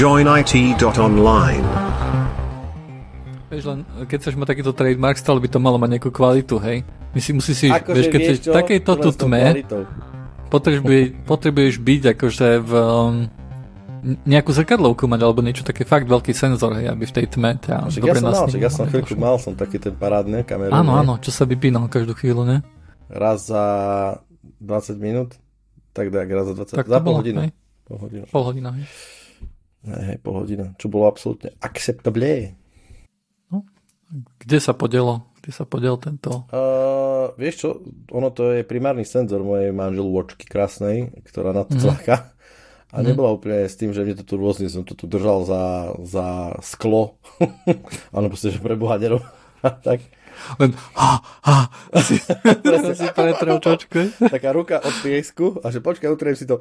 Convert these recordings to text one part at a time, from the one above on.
joinit.online. Vieš, len keď chceš mať takýto trademark, stále by to malo mať nejakú kvalitu, hej? My si musíš si, Akože vieš, keď vieš chceš čo, takejto tu tme, kvalitou. potrebuješ, potrebuješ byť akože v um, nejakú zrkadlovku mať, alebo niečo také fakt veľký senzor, hej, aby v tej tme ťa Však ja dobre som mal, však ja som chvíľku mal som taký ten parádny kameru. Áno, nie? áno, čo sa vypínal každú chvíľu, ne? Raz za 20 minút, tak tak, raz za 20, Tak za pol bolo, hodinu. Pol hodinu. Pol hodina. Hej, hej, pol hodina, čo bolo absolútne acceptable. Kde sa podielo? Kde sa podiel tento? Uh, vieš čo, ono to je primárny senzor mojej manželôčky krásnej, ktorá na to tlaká. A nebola úplne s tým, že mne to tu rôzne, som to tu držal za, za sklo. Áno, proste, že pre Boha nerob. tak, Len ha, ha, si, si čočku. taká ruka od piesku a že počkaj, utriem si to.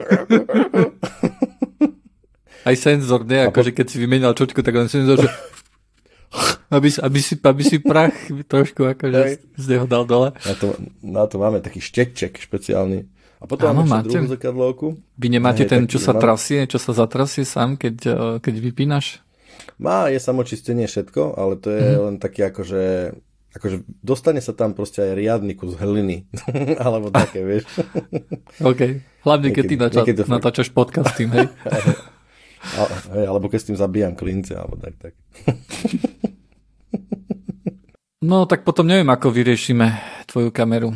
Aj senzor, ne? Akože keď si vymenal čočku, tak len senzor, že aby, si- aby, si, aby si prach trošku akože z neho dal dole. Na to, na to máme taký šteček špeciálny. A potom Áno, máme druhú zrkadlovku. Vy nemáte Hej, ten, čo sa mám. trasie, čo sa zatrasie sám, keď, eh, keď vypínaš? Má, je samočistenie všetko, ale to je Mhm. len taký akože akože dostane sa tam proste aj riadny kus hliny. Alebo také, vieš. OK. Hlavne, keď ty Niekedy- nača- fakt- natáčaš podcast tým, hej. A, hej, alebo keď s tým zabíjam klince, alebo tak, tak. No, tak potom neviem, ako vyriešime tvoju kameru.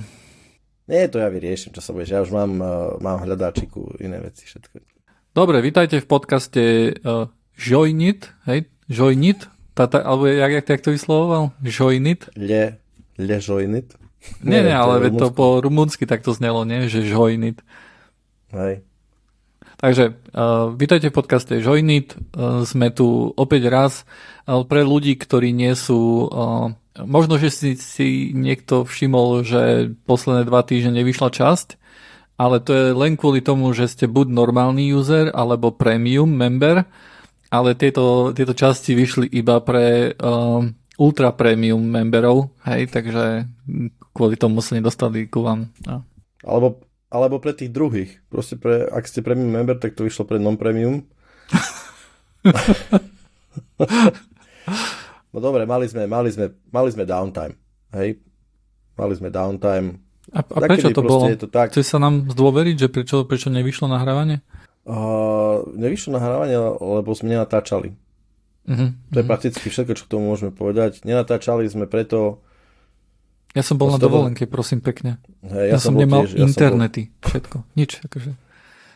Nie, to ja vyriešim, čo sa budeš. Ja už mám, uh, mám hľadáčiku, iné veci, všetko. Dobre, vítajte v podcaste uh, Joinit, hej? Joinit? Tata, alebo jak, jak, jak to vyslovoval? Joinit? Le, ležojnit. Nie, nie, Neviem, ale to rumúnske. po rumunsky tak to znelo, nie? Že Joinit. Hej. Takže uh, vítajte v podcaste Joinit. Uh, sme tu opäť raz uh, pre ľudí, ktorí nie sú... Uh, možno, že si, si niekto všimol, že posledné dva týždne nevyšla časť, ale to je len kvôli tomu, že ste buď normálny user, alebo premium member, ale tieto, tieto časti vyšli iba pre uh, ultra premium memberov, hej, takže kvôli tomu sa nedostali ku vám. No. Alebo, alebo pre tých druhých. Proste pre, ak ste premium member, tak to vyšlo pre non-premium. no dobre, mali sme, mali sme, mali sme downtime. Hej? Mali sme downtime. A, a Takedy prečo to bolo? je to tak. Chce sa nám zdôveriť, že prečo, prečo nevyšlo nahrávanie? Uh, nevyšlo nahrávanie, lebo sme nenatáčali. Uh-huh. To je prakticky všetko, čo k tomu môžeme povedať. Nenatáčali sme preto... Ja som bol na dovolenke, prosím pekne. Hej, Ja, som, bol nemal tiež- ja som bol- internety, všetko, nič. Akože.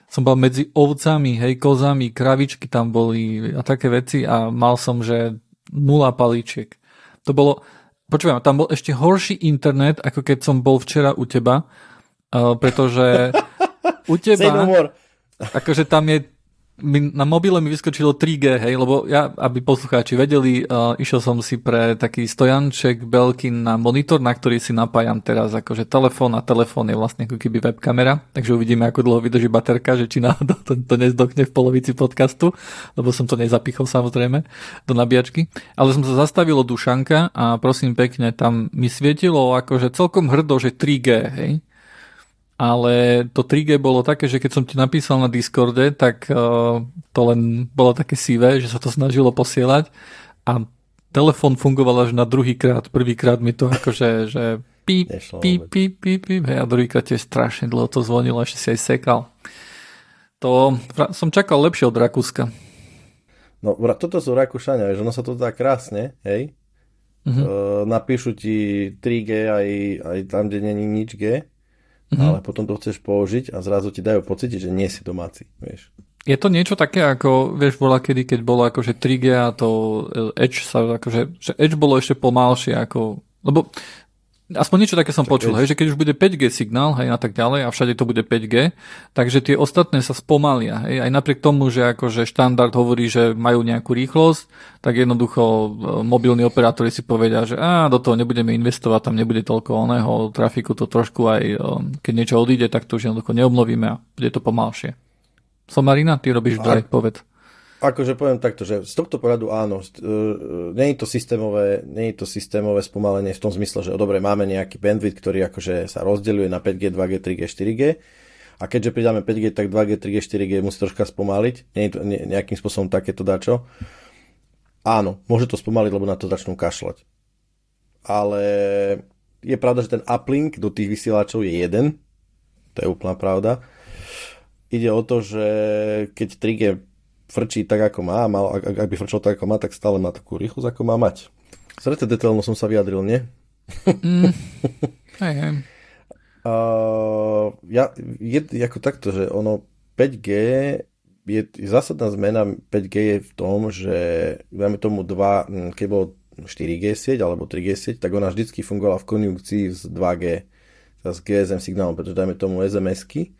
Som bol medzi ovcami, hej, kozami, kravičky tam boli a také veci a mal som, že nula palíčiek. To bolo, počúvam, tam bol ešte horší internet, ako keď som bol včera u teba, uh, pretože u no teba, more. akože tam je mi, na mobile mi vyskočilo 3G, hej, lebo ja, aby poslucháči vedeli, uh, išiel som si pre taký stojanček Belkin na monitor, na ktorý si napájam teraz akože telefón a telefón je vlastne ako keby webkamera, takže uvidíme, ako dlho vydrží baterka, že či náhodou to, to nezdokne v polovici podcastu, lebo som to nezapichol samozrejme do nabíjačky. Ale som sa zastavil od Dušanka a prosím pekne, tam mi svietilo akože celkom hrdo, že 3G, hej ale to 3G bolo také, že keď som ti napísal na Discorde, tak uh, to len bolo také sivé, že sa to snažilo posielať a telefon fungoval až na druhý krát. Prvýkrát mi to akože, že píp, píp, píp, píp, píp, hej, a druhýkrát tiež strašne dlho to zvonilo, ešte si aj sekal. To som čakal lepšie od Rakúska. No, toto sú Rakúšania, vieš, ono sa to dá krásne, hej? Mhm. Uh, napíšu ti 3G aj, aj tam, kde není nič G, Mhm. ale potom to chceš použiť a zrazu ti dajú pocítiť, že nie si domáci, vieš. Je to niečo také, ako, vieš, bola kedy, keď bolo akože 3G a to eh, Edge sa akože, že Edge bolo ešte pomalšie ako, lebo aspoň niečo také som počul, hej, že keď už bude 5G signál, hej, a tak ďalej, a všade to bude 5G, takže tie ostatné sa spomalia, hej, aj napriek tomu, že akože štandard hovorí, že majú nejakú rýchlosť, tak jednoducho eh, mobilní operátori si povedia, že á, do toho nebudeme investovať, tam nebude toľko oného trafiku, to trošku aj, eh, keď niečo odíde, tak to už jednoducho neobnovíme a bude to pomalšie. Somarina, ty robíš drive, povedz. Akože poviem takto, že z tohto pohľadu áno, nie je to systémové, nie je to systémové spomalenie v tom zmysle, že dobre, máme nejaký bandwidth, ktorý akože sa rozdeľuje na 5G, 2G, 3G, 4G, A keďže pridáme 5G, tak 2G, 3G, 4G musí troška spomaliť. Nie je to ne, nejakým spôsobom takéto dačo. Áno, môže to spomaliť, lebo na to začnú kašľať. Ale je pravda, že ten uplink do tých vysielačov je jeden. To je úplná pravda. Ide o to, že keď 3G frčí tak, ako má, mal, ak, ak by frčal tak, ako má, tak stále má takú rýchlosť, ako má mať. Srdce detailno som sa vyjadril, nie? Mm. Hej, hej. Uh, ja, je ako takto, že ono 5G je zásadná zmena 5G je v tom, že dajme tomu 2, keď bolo 4G sieť alebo 3G sieť, tak ona vždycky fungovala v konjunkcii s 2G, s GSM signálom, pretože dajme tomu SMS-ky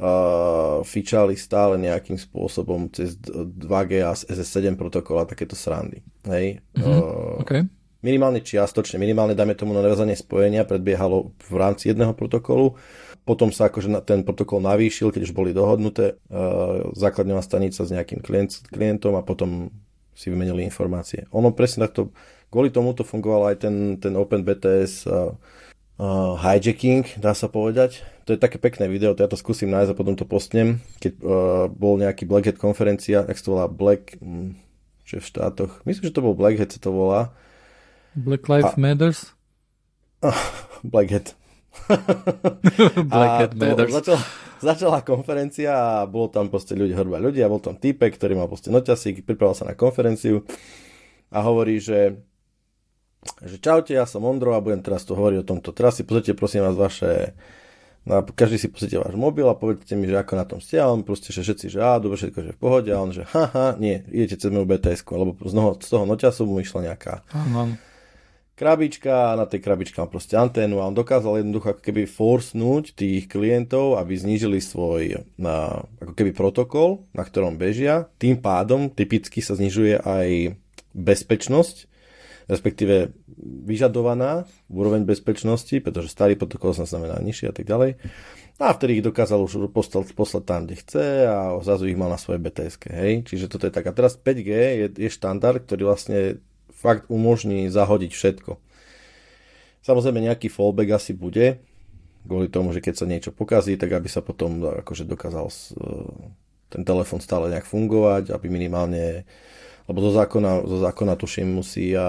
uh, fičali stále nejakým spôsobom cez 2G a SS7 protokol a takéto srandy. Hej? Mm-hmm. Uh, okay minimálne čiastočne, minimálne dajme tomu na naviazanie spojenia predbiehalo v rámci jedného protokolu, potom sa akože ten protokol navýšil, keď už boli dohodnuté uh, základňová stanica s nejakým klient, klientom a potom si vymenili informácie. Ono presne takto, kvôli tomu to fungoval aj ten, ten OpenBTS uh, uh, hijacking, dá sa povedať. To je také pekné video, to ja to skúsim nájsť a potom to postnem, keď uh, bol nejaký Black Hat konferencia, jak to volá Black, um, že v štátoch, myslím, že to bol Black Hat, sa to volá, Black Lives a... Matters? Black Hat. Black Hat Matters. Začala, začala konferencia a bolo tam proste ľudí, hrba ľudí a bol tam týpek, ktorý mal proste noťasík, pripravil sa na konferenciu a hovorí, že že čaute, ja som Ondro a budem teraz tu hovoriť o tomto. Teraz si pozrite prosím vás vaše No a každý si pozrite váš mobil a povedzte mi, že ako na tom ste. A on proste, že všetci, že á, dobre, všetko, že v pohode. A on, že haha, nie, idete cez moju bts alebo z toho, z toho noťasu mu išla nejaká Áno. krabička a na tej krabičke mám proste anténu. A on dokázal jednoducho ako keby forsnúť tých klientov, aby znížili svoj na, ako keby protokol, na ktorom bežia. Tým pádom typicky sa znižuje aj bezpečnosť, respektíve vyžadovaná úroveň bezpečnosti, pretože starý protokol sa znamená nižší a tak ďalej. A vtedy ich dokázal už poslať, poslať tam, kde chce a zrazu ich mal na svoje bts hej. Čiže toto je tak. A teraz 5G je, je štandard, ktorý vlastne fakt umožní zahodiť všetko. Samozrejme nejaký fallback asi bude, kvôli tomu, že keď sa niečo pokazí, tak aby sa potom akože dokázal e, ten telefon stále nejak fungovať, aby minimálne lebo zo zákona, zo zákona tuším musia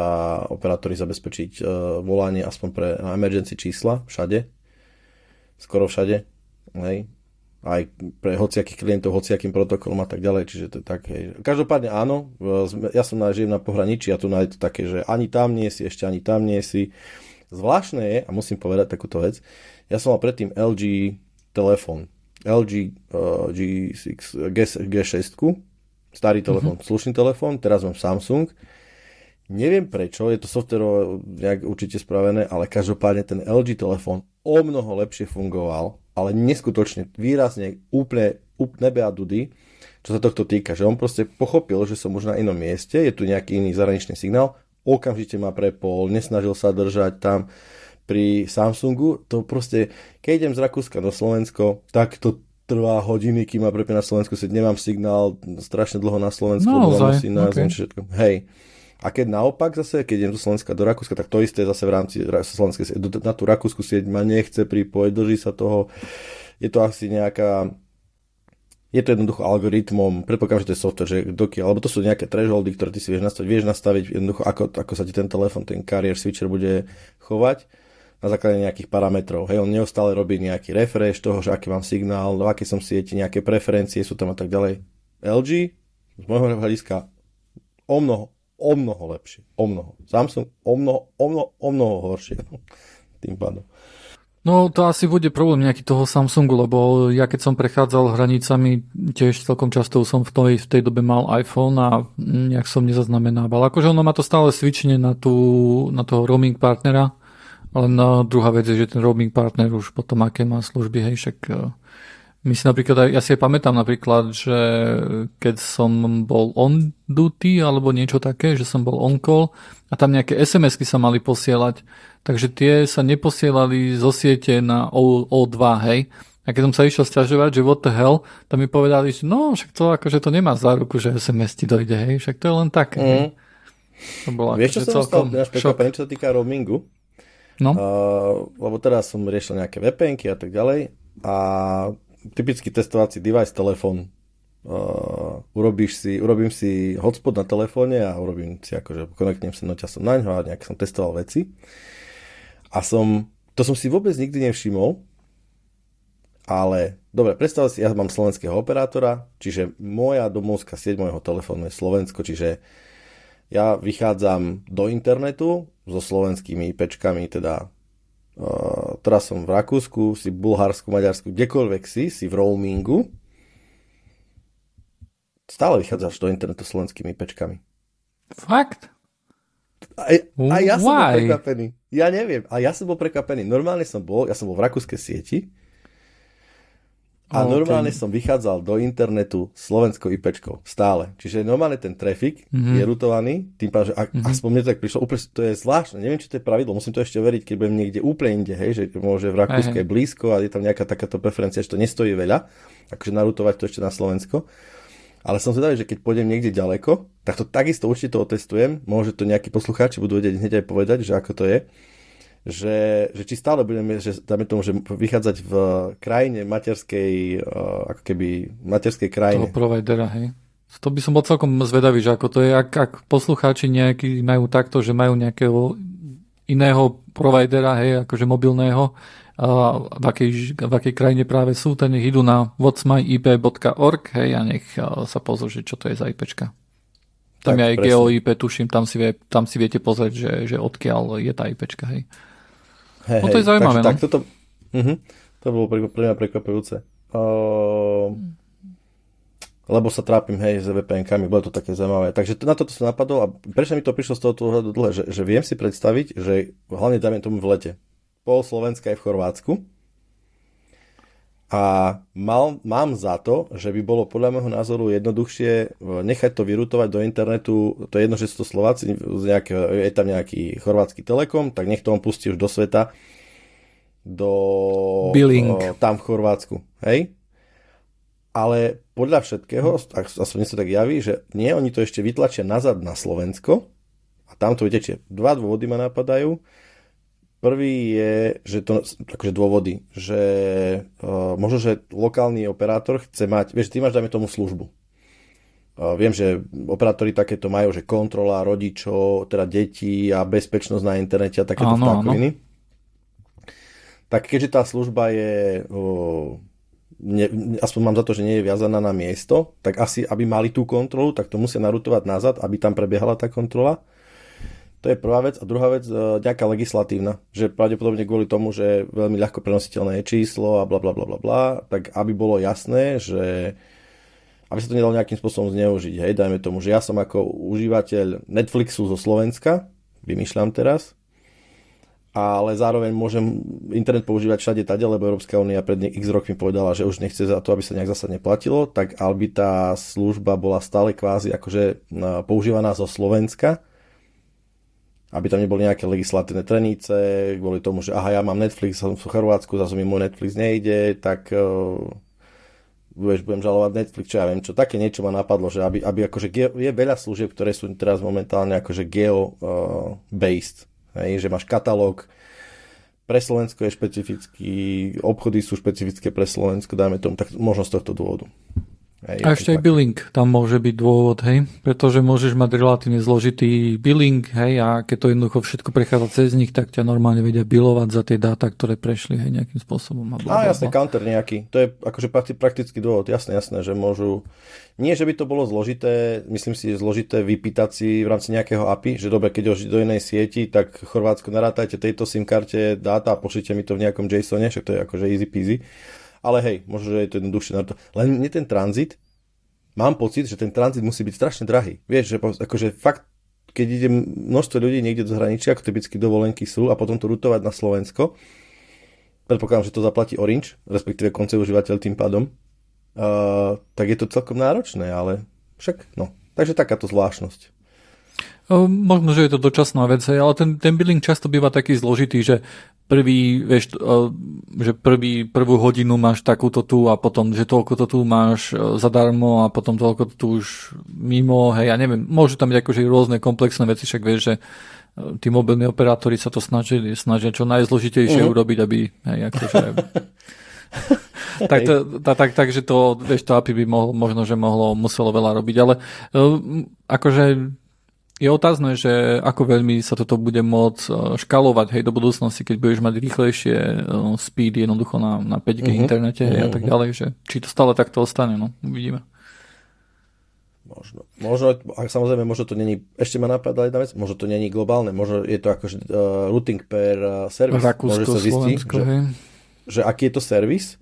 operátori zabezpečiť uh, volanie aspoň pre emergency čísla všade, skoro všade, hej aj pre hociakých klientov, hociakým protokolom a tak ďalej, čiže to je také. Každopádne áno, ja som na, žijem na pohraničí a tu je to také, že ani tam nie si, ešte ani tam nie si. Zvláštne je, a musím povedať takúto vec, ja som mal predtým LG telefón, LG uh, G6, G, G6, starý telefón, mm-hmm. slušný telefón, teraz mám Samsung. Neviem prečo, je to software nejak určite spravené, ale každopádne ten LG telefón o mnoho lepšie fungoval ale neskutočne, výrazne, úplne, úplne nebe a dudy, čo sa tohto týka, že on proste pochopil, že som už na inom mieste, je tu nejaký iný zahraničný signál, okamžite ma prepol, nesnažil sa držať tam pri Samsungu, to proste, keď idem z Rakúska do Slovensko, tak to trvá hodiny, kým ma prepne na Slovensku, si nemám signál strašne dlho na Slovensku, no, musím okay. všetko. Hej. A keď naopak zase, keď idem do Slovenska do Rakúska, tak to isté zase v rámci slovenskej na tú Rakúsku sieť ma nechce pripojiť, drží sa toho. Je to asi nejaká je to jednoducho algoritmom, predpokladám, že to je software, že dokiaľ, alebo to sú nejaké thresholdy, ktoré ty si vieš nastaviť, vieš nastaviť jednoducho, ako, ako sa ti ten telefon, ten carrier switcher bude chovať na základe nejakých parametrov. Hej, on neustále robí nejaký refresh toho, že aký mám signál, do aké som sieti, nejaké preferencie sú tam a tak ďalej. LG z môjho hľadiska o mnoho, o mnoho lepšie. O mnoho. Samsung o mnoho, o mnoho, o mnoho horšie. Tým pádom. No to asi bude problém nejaký toho Samsungu, lebo ja keď som prechádzal hranicami, tiež celkom často som v tej, v tej dobe mal iPhone a nejak som nezaznamenával. Akože ono má to stále svične na, tú, na toho roaming partnera, ale na druhá vec je, že ten roaming partner už potom aké má služby, hej, však uh, my si napríklad, ja si aj pamätám napríklad, že keď som bol on duty alebo niečo také, že som bol on call a tam nejaké SMS-ky sa mali posielať, takže tie sa neposielali zo siete na o, O2, hej. A keď som sa išiel stiažovať, že what the hell, tam mi povedali, že no, však to akože to nemá záruku, že SMS ti dojde, hej, však to je len také. Mm. To bolo Vieš, čo akože som stal, čo sa týka roamingu? No. Uh, lebo teraz som riešil nejaké VPNky a tak ďalej a typický testovací device, telefón. Uh, urobíš si, urobím si hotspot na telefóne a urobím si akože konektnem sa noťasom na ňo a nejak som testoval veci. A som, to som si vôbec nikdy nevšimol, ale dobre, predstav si, ja mám slovenského operátora, čiže moja domovská sieť môjho telefónu je Slovensko, čiže ja vychádzam do internetu so slovenskými IPčkami, teda uh, teraz som v Rakúsku, si v Bulharsku, Maďarsku, kdekoľvek si, si v roamingu, stále vychádzaš do internetu slovenskými IPčkami. Fakt? A, a ja som bol prekvapený. Ja neviem. A ja som bol prekvapený. Normálne som bol, ja som bol v rakúskej sieti a okay. normálne som vychádzal do internetu slovenskou IPčkou. Stále. Čiže normálne ten trafik mm-hmm. je rutovaný, tým pádom, že ak, mm-hmm. aspoň mne to tak prišlo, úplne, to je zvláštne, neviem, či to je pravidlo, musím to ešte veriť, keď budem niekde úplne inde, hej, že môže v Rakúsku je blízko a je tam nejaká takáto preferencia, že to nestojí veľa, akože narutovať to ešte na Slovensko. Ale som zvedavý, že keď pôjdem niekde ďaleko, tak to takisto určite to otestujem, môže to nejakí poslucháči budú vedieť hneď aj povedať, že ako to je že, že či stále budeme, že dáme tomu, že vychádzať v krajine materskej, uh, ako keby materskej krajine. Toho providera, hej. To by som bol celkom zvedavý, že ako to je, ak, ak poslucháči nejaký majú takto, že majú nejakého iného providera, hej, akože mobilného, a v, akej, v akej krajine práve sú, tak nech idú na whatsmyip.org hej, a nech sa pozrú, že čo to je za IPčka. Tam tak, je aj GeoIP, tuším, tam si, vie, tam si viete pozrieť, že, že odkiaľ je tá IPčka, hej. Hej, no to je zaujímavé. Takže, no? tak toto, uh-huh, to bolo pre, pre mňa prekvapujúce. Uh, lebo sa trápim, hej, s VPN-kami, bolo to také zaujímavé. Takže na toto sa napadlo a prečo mi to prišlo z toho dlhé, že, že viem si predstaviť, že hlavne dáme tomu v lete. Pol Slovenska je v Chorvátsku a mal, mám za to, že by bolo podľa môjho názoru jednoduchšie e, nechať to vyrutovať do internetu, to je jedno, že sú to Slováci, nejakého, je tam nejaký chorvátsky telekom, tak nech to on pustí už do sveta, do, Billing. O, tam v Chorvátsku, hej? Ale podľa všetkého, aspoň sa tak javí, že nie, oni to ešte vytlačia nazad na Slovensko a tam to vidíte, dva dôvody ma napadajú. Prvý je, že to, akože dôvody, že uh, možno, že lokálny operátor chce mať, vieš, ty máš, dajme tomu službu. Uh, viem, že operátori takéto majú, že kontrola rodičov, teda detí a bezpečnosť na internete a takéto vtákoviny. Tak keďže tá služba je, uh, ne, aspoň mám za to, že nie je viazaná na miesto, tak asi, aby mali tú kontrolu, tak to musia narutovať nazad, aby tam prebiehala tá kontrola. To je prvá vec. A druhá vec, e, nejaká legislatívna, že pravdepodobne kvôli tomu, že veľmi ľahko prenositeľné je číslo a bla bla bla bla bla, tak aby bolo jasné, že aby sa to nedalo nejakým spôsobom zneužiť. Hej, dajme tomu, že ja som ako užívateľ Netflixu zo Slovenska, vymýšľam teraz, ale zároveň môžem internet používať všade tade, lebo Európska únia pred x rokmi povedala, že už nechce za to, aby sa nejak zásadne platilo, tak aby tá služba bola stále kvázi akože e, používaná zo Slovenska, aby tam neboli nejaké legislatívne trenice, kvôli tomu, že aha, ja mám Netflix, som v Chorvátsku, zase mi môj Netflix nejde, tak uh, budeš, budem žalovať Netflix, čo ja viem, čo také niečo ma napadlo, že aby, aby akože ge, je veľa služieb, ktoré sú teraz momentálne akože geo-based, uh, hej, že máš katalóg, pre Slovensko je špecifický, obchody sú špecifické pre Slovensko, dajme tomu, tak možno z tohto dôvodu. Hej, a ešte aj billing tam môže byť dôvod, hej, pretože môžeš mať relatívne zložitý billing, hej, a keď to jednoducho všetko prechádza cez nich, tak ťa normálne vedia bilovať za tie dáta, ktoré prešli, hej, nejakým spôsobom. A, a jasne, counter nejaký, to je akože praktický dôvod, jasné, jasné, že môžu, nie, že by to bolo zložité, myslím si, že zložité vypýtať si v rámci nejakého API, že dobre, keď ho do inej sieti, tak Chorvátsko narátajte tejto SIM karte dáta a pošlite mi to v nejakom JSONe, však to je akože easy peasy ale hej, možno, že je to jednoduchšie. Len nie ten tranzit, mám pocit, že ten tranzit musí byť strašne drahý. Vieš, že akože fakt, keď ide množstvo ľudí niekde do zahraničia, ako typicky dovolenky sú, a potom to rutovať na Slovensko, predpokladám, že to zaplatí Orange, respektíve konce užívateľ tým pádom, uh, tak je to celkom náročné, ale však, no. Takže takáto zvláštnosť. Možno, že je to dočasná vec, ale ten, ten billing často býva taký zložitý, že prvý, vieš, že prvý, prvú hodinu máš takúto tu a potom, že toľko to tu máš zadarmo a potom toľko to tu už mimo, hej, ja neviem, môžu tam byť akože rôzne komplexné veci, však vieš, že tí mobilní operátori sa to snažili, snažia čo najzložitejšie uh-huh. urobiť, aby, hej, akože tak, to, tak, tak, že to, vieš, to API by mohlo, možno, že mohlo, muselo veľa robiť, ale akože je otázne, že ako veľmi sa toto bude môcť e, škalovať hej, do budúcnosti, keď budeš mať rýchlejšie uh, speed jednoducho na, na 5G uh-huh. internete hej, uh-huh. a tak mhm. ďalej, že či to stále takto ostane, no, uvidíme. Možno. Možno, ak samozrejme, možno to není, ešte ma napadla jedna vec, možno to není globálne, možno je to akože uh, routing per uh, servis. Rakúsko, sa zistiť, že, že aký je to servis,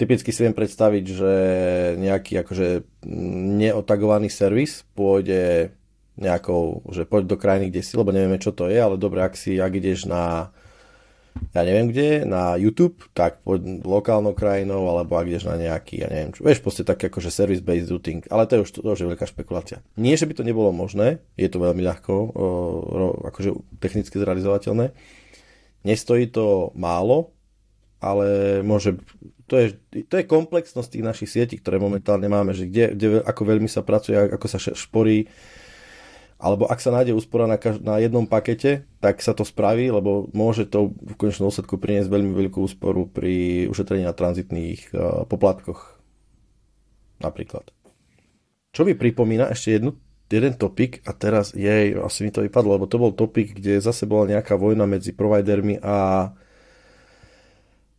typicky si viem predstaviť, že nejaký akože neotagovaný servis pôjde nejakou, že poď do krajiny, kde si, lebo nevieme, čo to je, ale dobre, ak si, ak ideš na ja neviem kde, na YouTube, tak poď lokálnou krajinou, alebo ak ideš na nejaký, ja neviem čo, vieš, proste tak akože service-based routing, ale to je už, to už je veľká špekulácia. Nie, že by to nebolo možné, je to veľmi ľahko, o, akože technicky zrealizovateľné, nestojí to málo, ale môže to je, to je komplexnosť tých našich sietí, ktoré momentálne máme, že kde, kde ako veľmi sa pracuje, ako sa šporí, alebo ak sa nájde úspora na, kaž- na jednom pakete, tak sa to spraví, lebo môže to v konečnom dôsledku priniesť veľmi veľkú úsporu pri ušetrení na tranzitných uh, poplatkoch. Napríklad. Čo mi pripomína ešte jednu, jeden topik a teraz jej, asi mi to vypadlo, lebo to bol topik, kde zase bola nejaká vojna medzi providermi a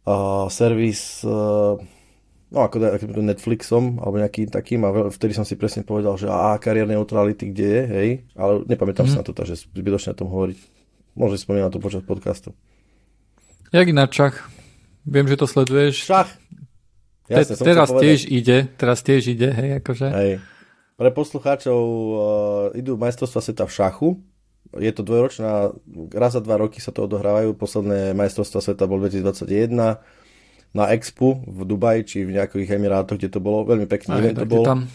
uh, servis uh, no ako, Netflixom alebo nejakým takým a vtedy som si presne povedal, že a kariér neutrality kde je, hej, ale nepamätám mm. sa na to, takže zbytočne o tom hovoriť. Môžem spomínať na to počas podcastu. Jak ináč šach? Viem, že to sleduješ. Šach. Jasne, Te, teraz tiež ide, teraz tiež ide, hej, akože. Hej. Pre poslucháčov uh, idú majstrovstva sveta v šachu, je to dvojročná, raz za dva roky sa to odohrávajú, posledné majstrovstvá sveta bol 2021 na Expo v Dubaji, či v nejakých Emirátoch, kde to bolo, veľmi pekný event to bol. Tam.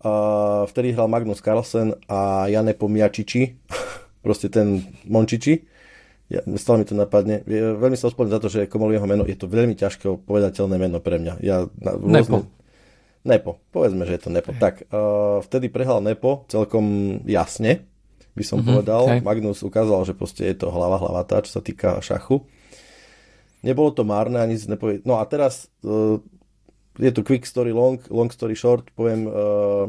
Uh, vtedy hral Magnus Carlsen a Jane Pomiačiči, proste ten Mončiči. Ja, stále mi to napadne. Je, veľmi sa ospravedlňujem za to, že komol jeho meno, je to veľmi ťažké povedateľné meno pre mňa. Ja, na, rôzne... Nepo. Nepo, povedzme, že je to Nepo. Tak, uh, vtedy prehral Nepo celkom jasne, by som mm-hmm, povedal. Okay. Magnus ukázal, že proste je to hlava hlavatá, čo sa týka šachu. Nebolo to márne, ani nepovie... No a teraz uh, je tu quick story long, long story short, poviem... Uh,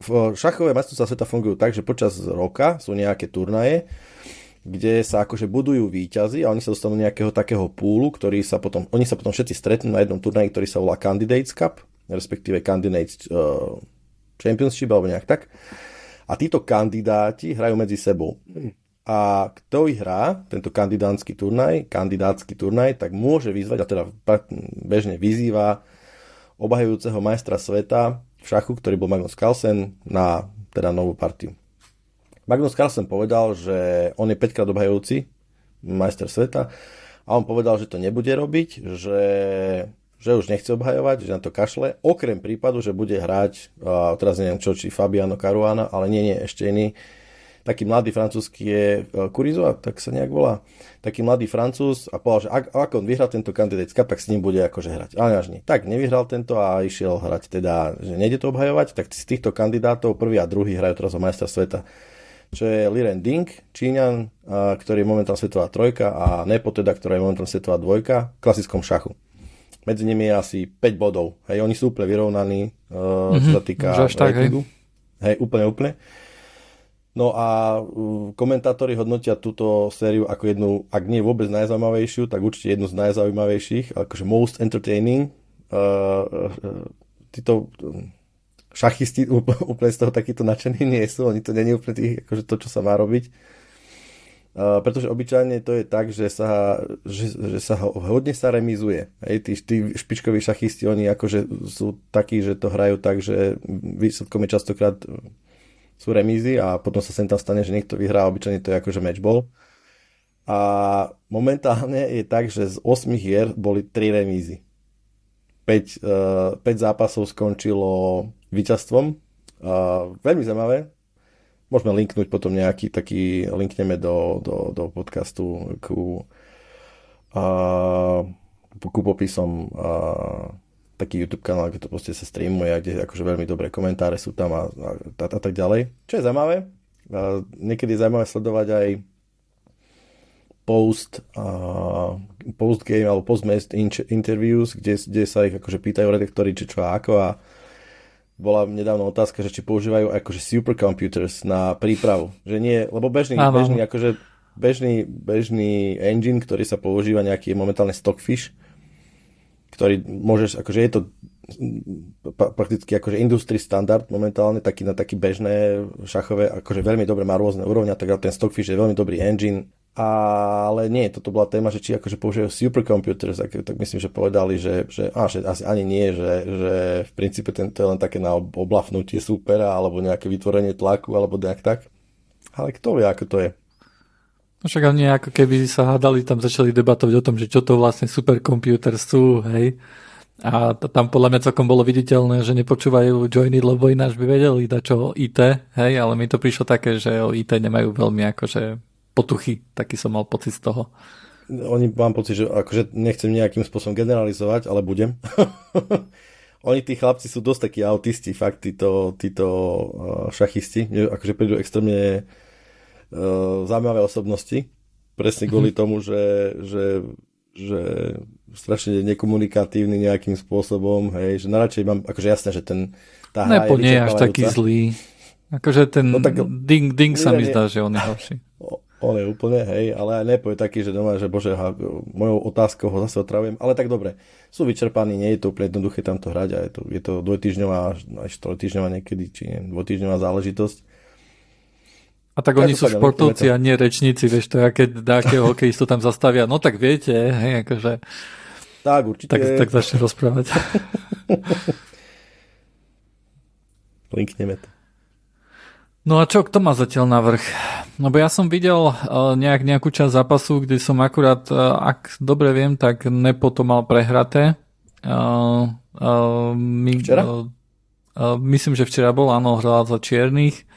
v šachové majstrovstvá sveta fungujú tak, že počas roka sú nejaké turnaje, kde sa akože budujú výťazy a oni sa dostanú nejakého takého púlu, ktorý sa potom, oni sa potom všetci stretnú na jednom turnaji, ktorý sa volá Candidates Cup, respektíve Candidates uh, Championship alebo nejak tak. A títo kandidáti hrajú medzi sebou. A kto vyhrá tento kandidátsky turnaj, kandidátsky turnaj, tak môže vyzvať, a teda bežne vyzýva obhajujúceho majstra sveta v šachu, ktorý bol Magnus Carlsen, na teda novú partiu. Magnus Carlsen povedal, že on je 5 krát obhajujúci majster sveta a on povedal, že to nebude robiť, že že už nechce obhajovať, že na to kašle, okrem prípadu, že bude hrať, teraz neviem čo, či Fabiano Caruana, ale nie, nie, ešte iný, taký mladý francúzsky je uh, Kurizo, tak sa nejak volá, taký mladý francúz a povedal, že ak, ak on vyhrá tento kandidát tak s ním bude akože hrať. Ale až nie. Tak nevyhral tento a išiel hrať teda, že nejde to obhajovať, tak z týchto kandidátov prvý a druhý hrajú teraz o majstra sveta čo je Liren Ding, Číňan, ktorý je momentálne svetová trojka a Nepo teda, ktorá je momentálne svetová dvojka v klasickom šachu medzi nimi je asi 5 bodov. Hej, oni sú úplne vyrovnaní, uh, mm-hmm. čo sa týka tak, hej. hej, úplne, úplne. No a komentátori hodnotia túto sériu ako jednu, ak nie vôbec najzaujímavejšiu, tak určite jednu z najzaujímavejších, akože most entertaining. Títo šachisti úplne z toho takýto nadšení nie sú, oni to není úplne tých, akože to, čo sa má robiť Uh, pretože obyčajne to je tak, že sa, že, že sa hodne sa remizuje. Hej, tí, tí špičkoví šachisti, oni akože sú takí, že to hrajú tak, že výsledkom je častokrát sú remízy a potom sa sem tam stane, že niekto vyhrá, obyčajne to je akože matchball. A momentálne je tak, že z 8 hier boli 3 remízy. 5, uh, 5 zápasov skončilo víťazstvom. Uh, veľmi zaujímavé, Môžeme linknúť potom nejaký taký, linkneme do, do, do podcastu ku, ku popisom taký YouTube kanál, kde to proste sa streamuje a kde akože veľmi dobré komentáre sú tam a, a, a, a tak ďalej. Čo je zaujímavé, a niekedy je zaujímavé sledovať aj post, uh, post game alebo post interviews, kde, kde sa ich akože pýtajú redaktori, či čo a ako a bola nedávno otázka, že či používajú akože supercomputers na prípravu. Že nie, lebo bežný, bežný, akože bežný, bežný engine, ktorý sa používa nejaký momentálne stockfish, ktorý môžeš, akože je to prakticky akože industry standard momentálne, taký na taký bežné šachové, akože veľmi dobre má rôzne úrovne, tak ten Stockfish je veľmi dobrý engine, ale nie, toto bola téma, že či akože používajú supercomputers, tak, tak myslím, že povedali, že, že, á, že asi ani nie, že, že v princípe ten, to je len také na oblafnutie supera, alebo nejaké vytvorenie tlaku, alebo nejak tak. Ale kto vie, ako to je. No však ani ako keby sa hádali, tam začali debatovať o tom, že čo to vlastne superkomputer sú, hej. A tam podľa mňa celkom bolo viditeľné, že nepočúvajú joiny, lebo ináč by vedeli dať čo o IT, hej, ale mi to prišlo také, že o IT nemajú veľmi akože potuchy, taký som mal pocit z toho. Oni mám pocit, že akože nechcem nejakým spôsobom generalizovať, ale budem. Oni tí chlapci sú dosť takí autisti, fakt, títo, títo uh, šachisti, akože prídu extrémne zaujímavé osobnosti, presne kvôli mm-hmm. tomu, že, že, že strašne nekomunikatívny nejakým spôsobom, hej, že najradšej mám, akože jasné, že ten, tá hra Nepo, je nie až taký zlý. Akože ten no tak, ding, ding sa mi zdá, že on je horší. On je úplne, hej, ale aj Nepo je taký, že doma, že bože, ha, mojou otázkou ho zase otravujem, ale tak dobre, sú vyčerpaní, nie je to úplne jednoduché tam to hrať a je to, je to dvojtýždňová, až trojtýždňová niekedy, či nie, dvojtýždňová záležitosť a tak oni sú športovci a nie rečníci, vieš, to ja keď nejakého hokejistu tam zastavia, no tak viete, hej, akože... Tak, určite. Tak, tak začne rozprávať. Linkneme to. No a čo, kto má zatiaľ navrh? Lebo ja som videl uh, nejak, nejakú časť zápasu, kde som akurát, uh, ak dobre viem, tak Nepo to mal prehraté. Uh, uh, my, včera? Uh, myslím, že včera bol, áno, hral za čiernych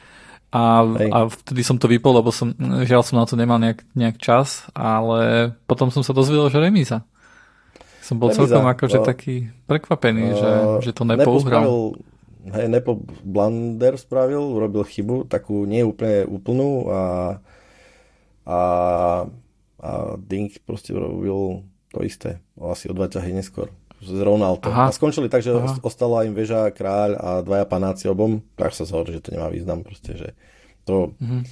a, a vtedy som to vypol, lebo som, žiaľ som na to nemal nejak, nejak čas, ale potom som sa dozvedel, že remíza. Som bol remíza. celkom akože uh, taký prekvapený, uh, že, že to Nepo uhral. Hej, Nepo Blander spravil, urobil chybu, takú nie úplne úplnú a, a, a Dink proste urobil to isté, asi o dva ťahy neskôr zrovnal to. Aha. A skončili tak, že Aha. ostala im väža, kráľ a dvaja panáci obom. Tak sa zhodli, že to nemá význam. Proste, že to mhm.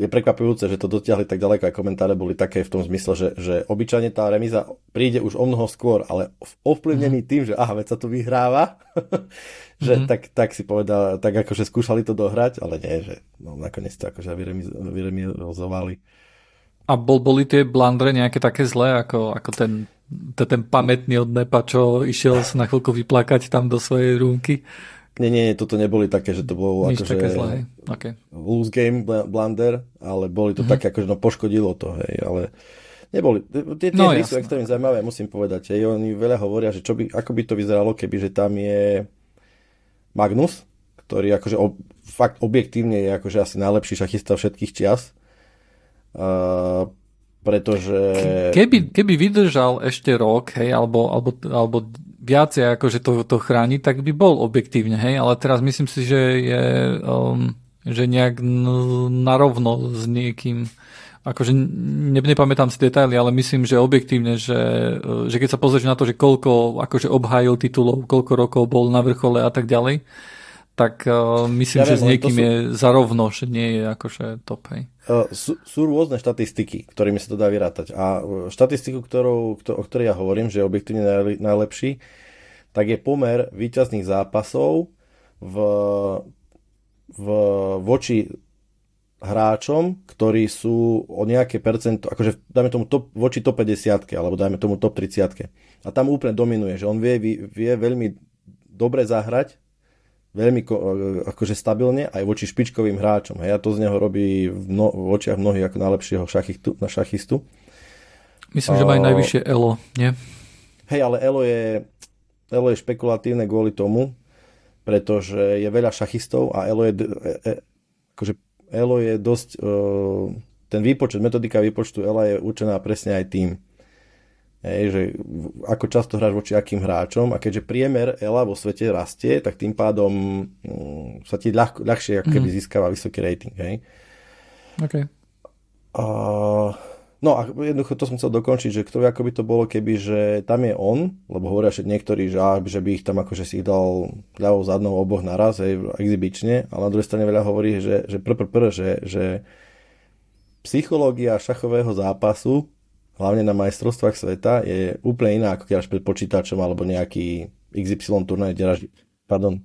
je prekvapujúce, že to dotiahli tak ďaleko a komentáre boli také v tom zmysle, že, že obyčajne tá remíza príde už o mnoho skôr, ale ovplyvnený mhm. tým, že aha, veď sa tu vyhráva, že mhm. tak, tak si povedal, tak akože skúšali to dohrať, ale nie, že no, nakoniec to akože vyremizovali. A bol, boli tie blandre nejaké také zlé, ako, ako ten to ten pamätný od Nepa, čo išiel sa na chvíľku vyplakať tam do svojej rúmky. Nie, nie, toto neboli také, že to bolo Nič akože zlé, okay. loose game blunder, ale boli to mm-hmm. také, akože no poškodilo to, hej, ale neboli. Tie, tie no, hry sú extrémne zaujímavé, musím povedať. Hej. Oni veľa hovoria, že čo by, ako by to vyzeralo, keby, že tam je Magnus, ktorý akože ob, fakt objektívne je akože asi najlepší šachista všetkých čias. Uh, pretože... Keby, keby vydržal ešte rok, hej, alebo, alebo, alebo viacej akože to, to chráni, tak by bol objektívne, hej, ale teraz myslím si, že je um, že nejak narovno s niekým akože ne, nepamätám si detaily, ale myslím, že objektívne, že, že keď sa pozrieš na to, že koľko akože obhájil titulov, koľko rokov bol na vrchole a tak ďalej, tak uh, myslím, ja že viem, s niekým sú... je zarovno, že nie je akože top, hej. Sú, sú rôzne štatistiky, ktorými sa to dá vyrátať. A e, štatistiku, ktorou, ktor- o ktorej ja hovorím, že je objektívne najlepší, tak je pomer výťazných zápasov v, v, voči hráčom, ktorí sú o nejaké percento, akože dajme tomu top, voči top 50 alebo dajme tomu top 30 A tam úplne dominuje, že on vie, vie veľmi dobre zahrať veľmi ko, akože stabilne aj voči špičkovým hráčom. Hej, a to z neho robí v, mno, v očiach mnohých ako najlepšieho šachistu, na šachistu. Myslím, že má aj najvyššie elo, nie? Hej, ale elo je, elo je špekulatívne kvôli tomu, pretože je veľa šachistov a elo je, e, e, akože elo je dosť, e, ten výpočet, metodika výpočtu ela je určená presne aj tým. Hej, že ako často hráš voči akým hráčom a keďže priemer ELA vo svete rastie, tak tým pádom mm, sa ti ľah, ľahšie ako keby mm. získava vysoký rating. Hej. Okay. A, No a jednoducho to som chcel dokončiť, že kto ako by to bolo, keby, že tam je on, lebo hovoria že niektorí, že, že by ich tam akože si ich dal ľavou zadnou oboch naraz, hej, exibične, ale na druhej strane veľa hovorí, že, že pr, pr, pr, že, že psychológia šachového zápasu, hlavne na majstrovstvách sveta, je úplne iná, ako keď pred počítačom alebo nejaký XY turnaj, kde hráš, pardon,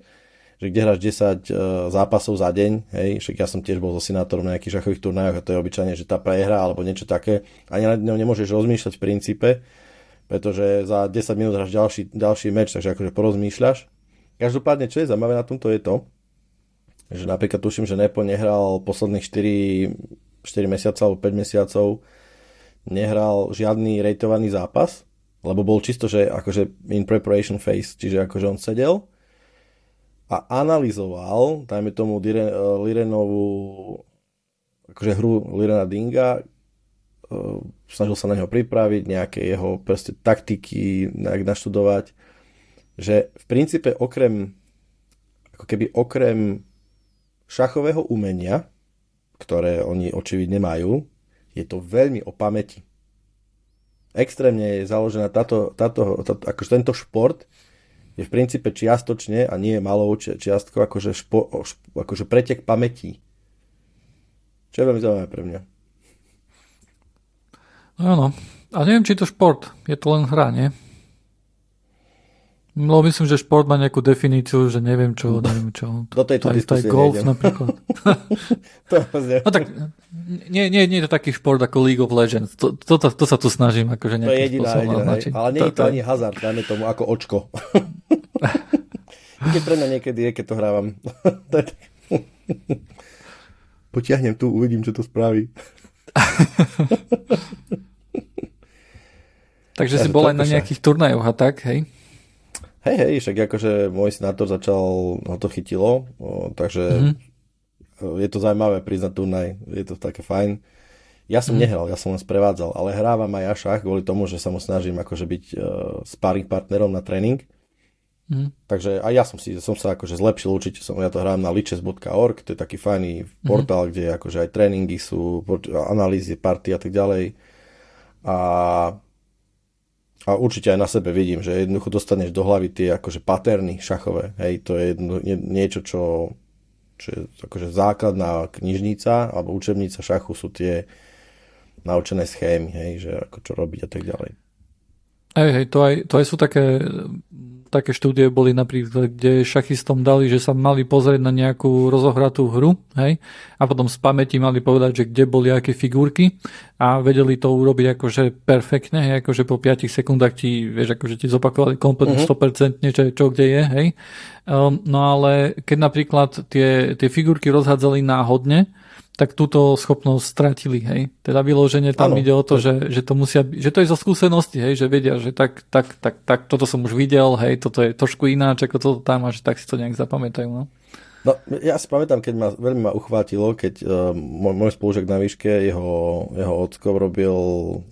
že kde hráš 10 uh, e, zápasov za deň, hej, však ja som tiež bol so sinátorom na nejakých šachových turnajoch a to je obyčajne, že tá prehra alebo niečo také, ani na ňom nemôžeš rozmýšľať v princípe, pretože za 10 minút hráš ďalší, ďalší meč, takže akože porozmýšľaš. Každopádne, čo je zaujímavé na tomto je to, že napríklad tuším, že Nepo nehral posledných 4, 4 mesiacov alebo 5 mesiacov, nehral žiadny rejtovaný zápas, lebo bol čisto, že akože in preparation phase, čiže akože on sedel a analyzoval, dajme tomu uh, Lirenovú akože hru Lirena Dinga, uh, snažil sa na neho pripraviť, nejaké jeho proste taktiky nejak naštudovať, že v princípe okrem ako keby okrem šachového umenia, ktoré oni očividne majú, je to veľmi o pamäti. Extrémne je založená táto, táto, táto akože tento šport je v princípe čiastočne a nie malou čiastkou akože, špo, akože pretek pamätí. Čo je veľmi zaujímavé pre mňa. Áno. A neviem, či je to šport. Je to len hra, nie? No myslím, že šport má nejakú definíciu, že neviem čo, neviem čo. Do tejto aj, aj golf nejdem. napríklad. to no tak, nie, nie, nie je to taký šport ako League of Legends. To, to, to, to sa tu snažím akože To je jediná, jediná ale nie je to, to ani hazard, dajme tomu ako očko. Keď pre mňa niekedy je, keď to hrávam. Potiahnem tu, uvidím, čo to spraví. Takže ja, si bol aj na nejakých turnajoch a tak, hej? Hej, hej, však akože môj sinátor začal, ho to chytilo, o, takže mm-hmm. je to zaujímavé prísť na turnaj, je to také fajn. Ja som mm. nehral, ja som len sprevádzal, ale hrávam aj ja šach kvôli tomu, že sa mu snažím akože byť uh, sparring partnerom na tréning. Mm. Takže aj ja som, si, som sa akože zlepšil, určite som, ja to hrám na liches.org, to je taký fajný mm. portál, kde akože aj tréningy sú, analýzy, party a tak ďalej. A a určite aj na sebe vidím, že jednoducho dostaneš do hlavy tie akože paterny šachové. Hej, to je jedno, nie, niečo, čo, čo je akože základná knižnica alebo učebnica šachu sú tie naučené schémy, hej, že ako čo robiť a tak ďalej. Hej, hej, to aj, to aj sú také také štúdie boli napríklad, kde šachistom dali, že sa mali pozrieť na nejakú rozohratú hru, hej, a potom z pamäti mali povedať, že kde boli aké figurky a vedeli to urobiť akože perfektne, hej, akože po 5 sekundách ti, vieš, akože ti zopakovali kompletne mm-hmm. 100% čo, čo kde je, hej. Um, no ale keď napríklad tie, tie figurky rozhádzali náhodne, tak túto schopnosť stratili, hej. Teda vyloženie tam ano, ide o to, to... Že, že, to musia, že to je zo skúsenosti, hej, že vedia, že tak, tak, tak, tak, toto som už videl, hej, toto je trošku ináč, ako toto tam a že tak si to nejak zapamätajú, no. No, ja si pamätám, keď ma veľmi ma uchvátilo, keď uh, môj, môj spolužek na výške, jeho, jeho ocko robil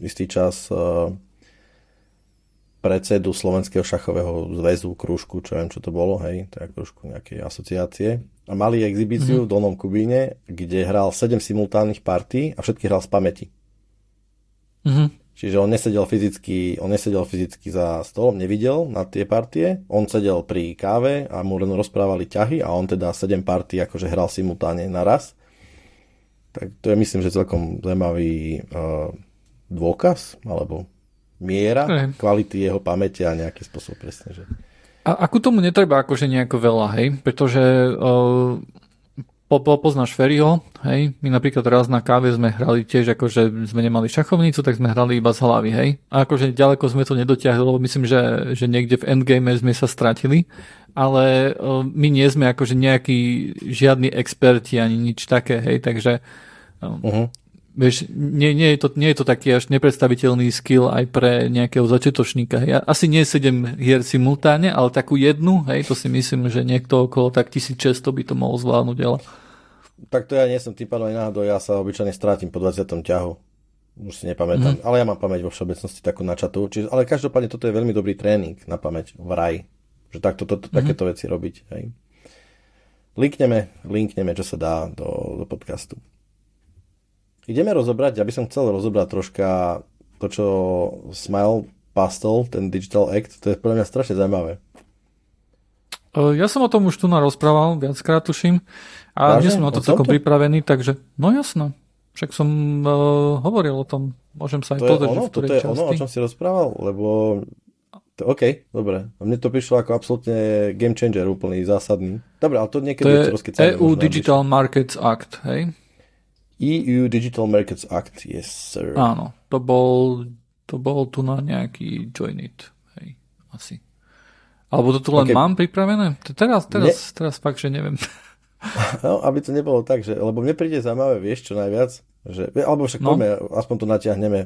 istý čas uh, predsedu Slovenského šachového zväzu, krúžku, čo viem, čo to bolo, hej, to je krúžku nejakej asociácie. A mali exibíciu mm-hmm. v Dolnom Kubíne, kde hral 7 simultánnych partí a všetky hral z pamäti. Mm-hmm. Čiže on nesedel fyzicky, on nesedel fyzicky za stolom, nevidel na tie partie, on sedel pri káve a mu len rozprávali ťahy a on teda 7 partí akože hral simultáne naraz. Tak to je myslím, že celkom zaujímavý uh, dôkaz, alebo miera Aj. kvality jeho pamäte a nejaký spôsob presne. Že... A ako tomu netreba akože nejako veľa, hej? Pretože uh, po, po, poznáš Ferryho, hej? My napríklad raz na káve sme hrali tiež, akože sme nemali šachovnicu, tak sme hrali iba z hlavy, hej? A akože ďaleko sme to nedotiahli, lebo myslím, že, že niekde v endgame sme sa stratili, ale uh, my nie sme akože nejakí žiadni experti ani nič také, hej? Takže uh-huh. Vieš, nie, nie, je to, nie je to taký až nepredstaviteľný skill aj pre nejakého začiatočníka. Ja asi nie sedem hier simultáne, ale takú jednu, hej, to si myslím, že niekto okolo tak 1600 by to mohol zvládnuť, ale... Tak to ja nie som pádom aj náhodou, ja sa obyčajne strátim po 20. ťahu. Už si nepamätám, mm. ale ja mám pamäť vo všeobecnosti takú načatú. Čiže, ale každopádne toto je veľmi dobrý tréning na pamäť v raj. Že takto, to, to, mm. takéto veci robiť. Hej. Linkneme, linkneme, čo sa dá do, do podcastu. Ideme rozobrať, ja by som chcel rozobrať troška to, čo Smile Pastel, ten Digital Act, to je pre mňa strašne zaujímavé. Ja som o tom už tu rozprával, viackrát tuším. A Vážne? nie som na to celkom pripravený, takže no jasno. Však som uh, hovoril o tom. Môžem sa aj to pozrieť, ono, v ktorej to je časti. ono, o čom si rozprával, lebo to, OK, dobre. A mne to prišlo ako absolútne game changer úplný, zásadný. Dobre, ale to niekedy to je EU Digital Markets Act, hej? EU Digital Markets Act, yes sir. Áno, to bol, to bol tu na nejaký join it, hej, asi. Alebo to tu len okay. mám pripravené? Teraz, teraz, ne... teraz fakt, že neviem. No, aby to nebolo tak, že, lebo mne príde zaujímavé, vieš čo najviac, že, alebo však no. poďme, aspoň to natiahneme,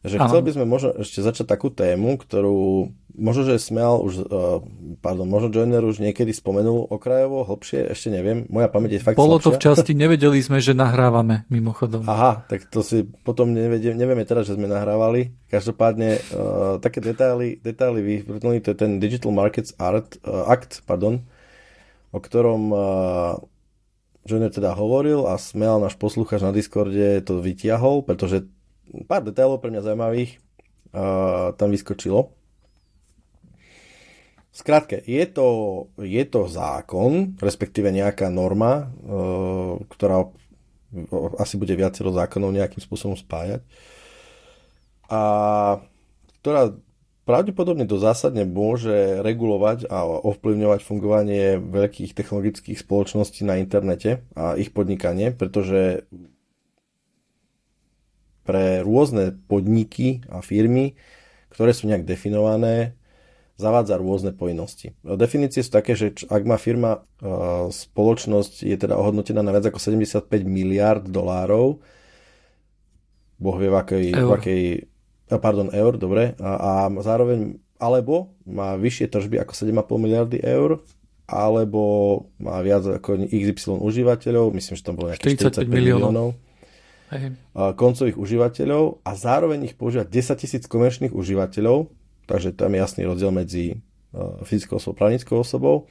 že ano. chcel by sme možno ešte začať takú tému, ktorú možno, že Smeal už, uh, pardon, možno Joiner už niekedy spomenul okrajovo, hlbšie, ešte neviem, moja pamäť je fakt Bolo slabšia. to v časti, nevedeli sme, že nahrávame mimochodom. Aha, tak to si potom nevedie, nevieme teraz, že sme nahrávali. Každopádne uh, také detaily, detaily vyvrtnuli, to je ten Digital Markets Art, uh, Act, pardon, o ktorom uh, Joiner teda hovoril a Smeal, náš poslucháč na Discorde, to vytiahol, pretože pár detailov pre mňa zaujímavých uh, tam vyskočilo. Skrátke, je to, je to zákon, respektíve nejaká norma, uh, ktorá asi bude viacero zákonov nejakým spôsobom spájať a ktorá pravdepodobne to zásadne môže regulovať a ovplyvňovať fungovanie veľkých technologických spoločností na internete a ich podnikanie, pretože pre rôzne podniky a firmy, ktoré sú nejak definované, zavádza rôzne povinnosti. Definície sú také, že ak má firma, spoločnosť je teda ohodnotená na viac ako 75 miliard dolárov, boh vie v akej, eur. v akej pardon, eur, dobre, a, a zároveň alebo má vyššie tržby ako 7,5 miliardy eur, alebo má viac ako XY užívateľov, myslím, že tam bolo nejakých 45 miliónov. miliónov Hej. koncových užívateľov a zároveň ich používa 10 tisíc komerčných užívateľov, takže tam je jasný rozdiel medzi fyzickou osobou a právnickou osobou,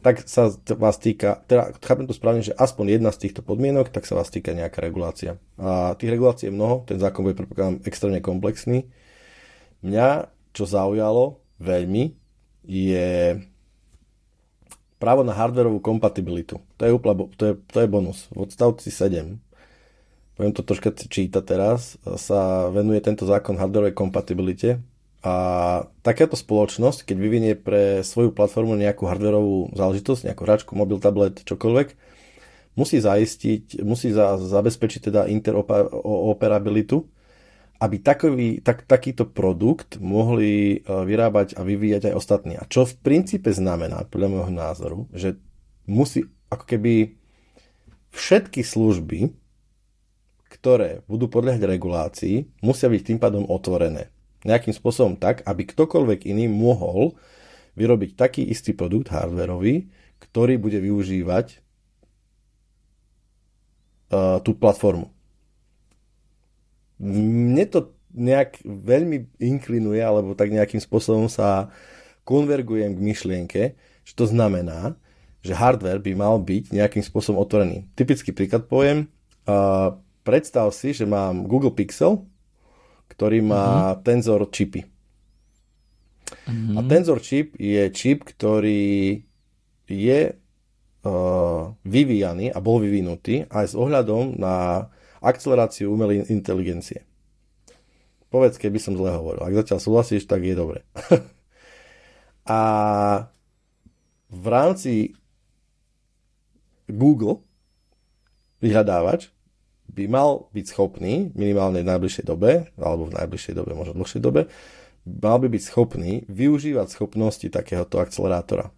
tak sa vás týka, teda chápem to správne, že aspoň jedna z týchto podmienok, tak sa vás týka nejaká regulácia. A tých regulácií je mnoho, ten zákon bude predpokladám extrémne komplexný. Mňa, čo zaujalo veľmi, je právo na hardwareovú kompatibilitu. To je, úplne, to je, to je bonus. V odstavci 7 poviem to troška číta teraz, sa venuje tento zákon hardwareovej kompatibilite a takáto spoločnosť, keď vyvinie pre svoju platformu nejakú hardwareovú záležitosť, nejakú hračku, mobil, tablet, čokoľvek, musí zaistiť, musí za, zabezpečiť teda interoperabilitu, aby takový, tak, takýto produkt mohli e, vyrábať a vyvíjať aj ostatní. A čo v princípe znamená, podľa môjho názoru, že musí ako keby všetky služby, ktoré budú podľať regulácii, musia byť tým pádom otvorené. Nejakým spôsobom tak, aby ktokoľvek iný mohol vyrobiť taký istý produkt hardwareový, ktorý bude využívať uh, tú platformu. Mne to nejak veľmi inklinuje, alebo tak nejakým spôsobom sa konvergujem k myšlienke, že to znamená, že hardware by mal byť nejakým spôsobom otvorený. Typický príklad poviem, uh, predstav si, že mám Google Pixel, ktorý má mm-hmm. Tensor čipy. Mm-hmm. A Tensor čip je čip, ktorý je uh, vyvíjaný a bol vyvinutý aj s ohľadom na akceleráciu umelej inteligencie. Povedz, keby som zle hovoril. Ak zatiaľ súhlasíš, tak je dobre. a v rámci Google vyhľadávač by mal byť schopný, minimálne v najbližšej dobe, alebo v najbližšej dobe, možno v dlhšej dobe, mal by byť schopný využívať schopnosti takéhoto akcelerátora.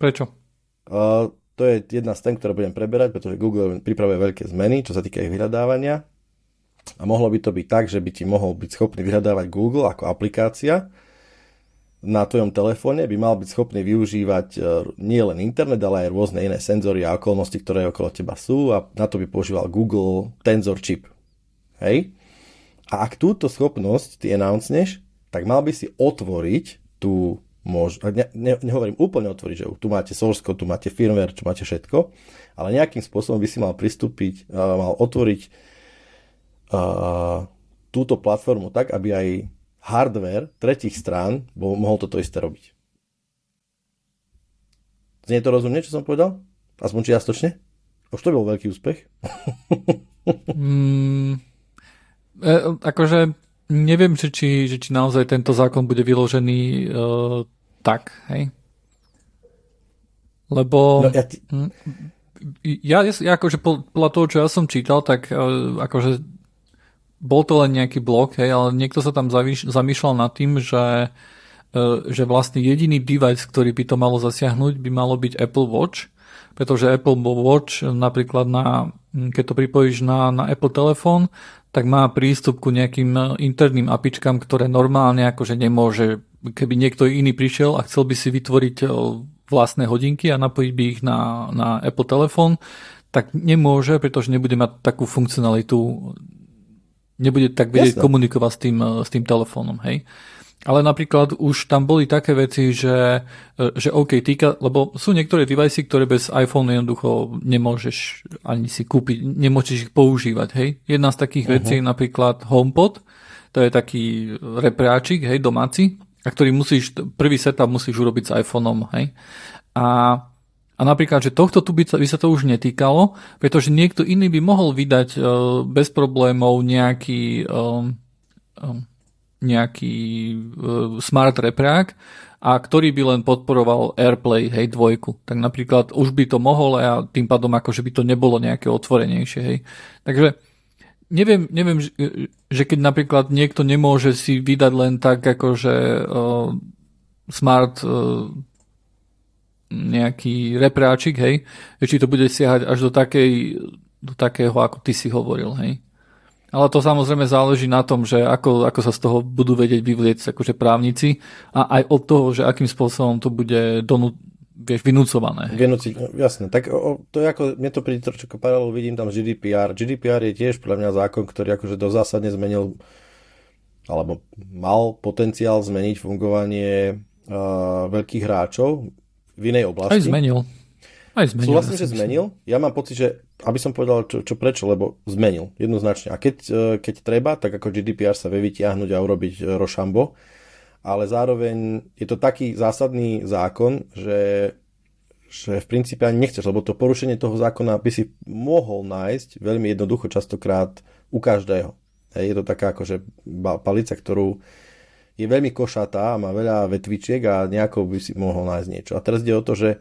Prečo? Uh, to je jedna z tém, ktoré budem preberať, pretože Google pripravuje veľké zmeny, čo sa týka ich vyhľadávania. A mohlo by to byť tak, že by ti mohol byť schopný vyhľadávať Google ako aplikácia, na tvojom telefóne by mal byť schopný využívať e, nie len internet, ale aj rôzne iné senzory a okolnosti, ktoré okolo teba sú a na to by používal Google Tensor Chip. Hej? A ak túto schopnosť ty announcneš, tak mal by si otvoriť tú môže, ne, ne, nehovorím úplne otvoriť, že tu máte source tu máte firmware, tu máte všetko, ale nejakým spôsobom by si mal pristúpiť, uh, mal otvoriť uh, túto platformu tak, aby aj hardware tretich strán bol, mohol toto isté robiť. Znie to rozumne, čo som povedal? Aspoň čiastočne? Už to bol veľký úspech. mm, e, akože neviem, že či, že či naozaj tento zákon bude vyložený e, tak, hej? Lebo... No, ja, ti... Hm, ja, ja akože podľa toho, čo ja som čítal, tak e, akože bol to len nejaký blok, hej, ale niekto sa tam zamýšľal nad tým, že, e, že vlastne jediný device, ktorý by to malo zasiahnuť, by malo byť Apple Watch, pretože Apple Watch napríklad na, keď to pripojíš na, na Apple telefón, tak má prístup ku nejakým e, interným apičkám, ktoré normálne akože nemôže, keby niekto iný prišiel a chcel by si vytvoriť e, vlastné hodinky a napojiť by ich na, na Apple telefón, tak nemôže, pretože nebude mať takú funkcionalitu nebude tak vedieť Jasne. komunikovať s tým, s tým telefónom, hej. Ale napríklad už tam boli také veci, že, že OK, týka, lebo sú niektoré device, ktoré bez iPhone jednoducho nemôžeš ani si kúpiť, nemôžeš ich používať, hej. Jedna z takých uh-huh. vecí je napríklad HomePod, to je taký repráčik, hej, domáci, a ktorý musíš, prvý setup musíš urobiť s iPhoneom, hej. A a napríklad, že tohto tu by, by sa to už netýkalo, pretože niekto iný by mohol vydať uh, bez problémov nejaký, um, um, nejaký smart reprák, a ktorý by len podporoval AirPlay, hej, dvojku. Tak napríklad už by to mohol a tým pádom akože by to nebolo nejaké otvorenejšie, hej. Takže neviem, neviem že keď napríklad niekto nemôže si vydať len tak akože uh, smart uh, nejaký repráčik, hej, či to bude siahať až do, takej, do takého, ako ty si hovoril, hej. Ale to samozrejme záleží na tom, že ako, ako sa z toho budú vedieť vyvlieť akože právnici a aj od toho, že akým spôsobom to bude donú, vieš, vynúcované. Vynúciť, jasne. Tak o, to je ako, mne to príde trošku paralelu, vidím tam GDPR. GDPR je tiež pre mňa zákon, ktorý akože do zásadne zmenil alebo mal potenciál zmeniť fungovanie uh, veľkých hráčov v inej oblasti. Aj zmenil. Aj zmenil. Súhlasím, že zmenil. Ja mám pocit, že aby som povedal, čo, čo prečo, lebo zmenil jednoznačne. A keď, e, keď treba, tak ako GDPR sa vie vytiahnuť a urobiť e, rošambo, ale zároveň je to taký zásadný zákon, že, že v princípe ani nechceš, lebo to porušenie toho zákona by si mohol nájsť veľmi jednoducho častokrát u každého. Je to taká akože palica, ktorú je veľmi košatá, má veľa vetvičiek a nejako by si mohol nájsť niečo. A teraz ide o to, že,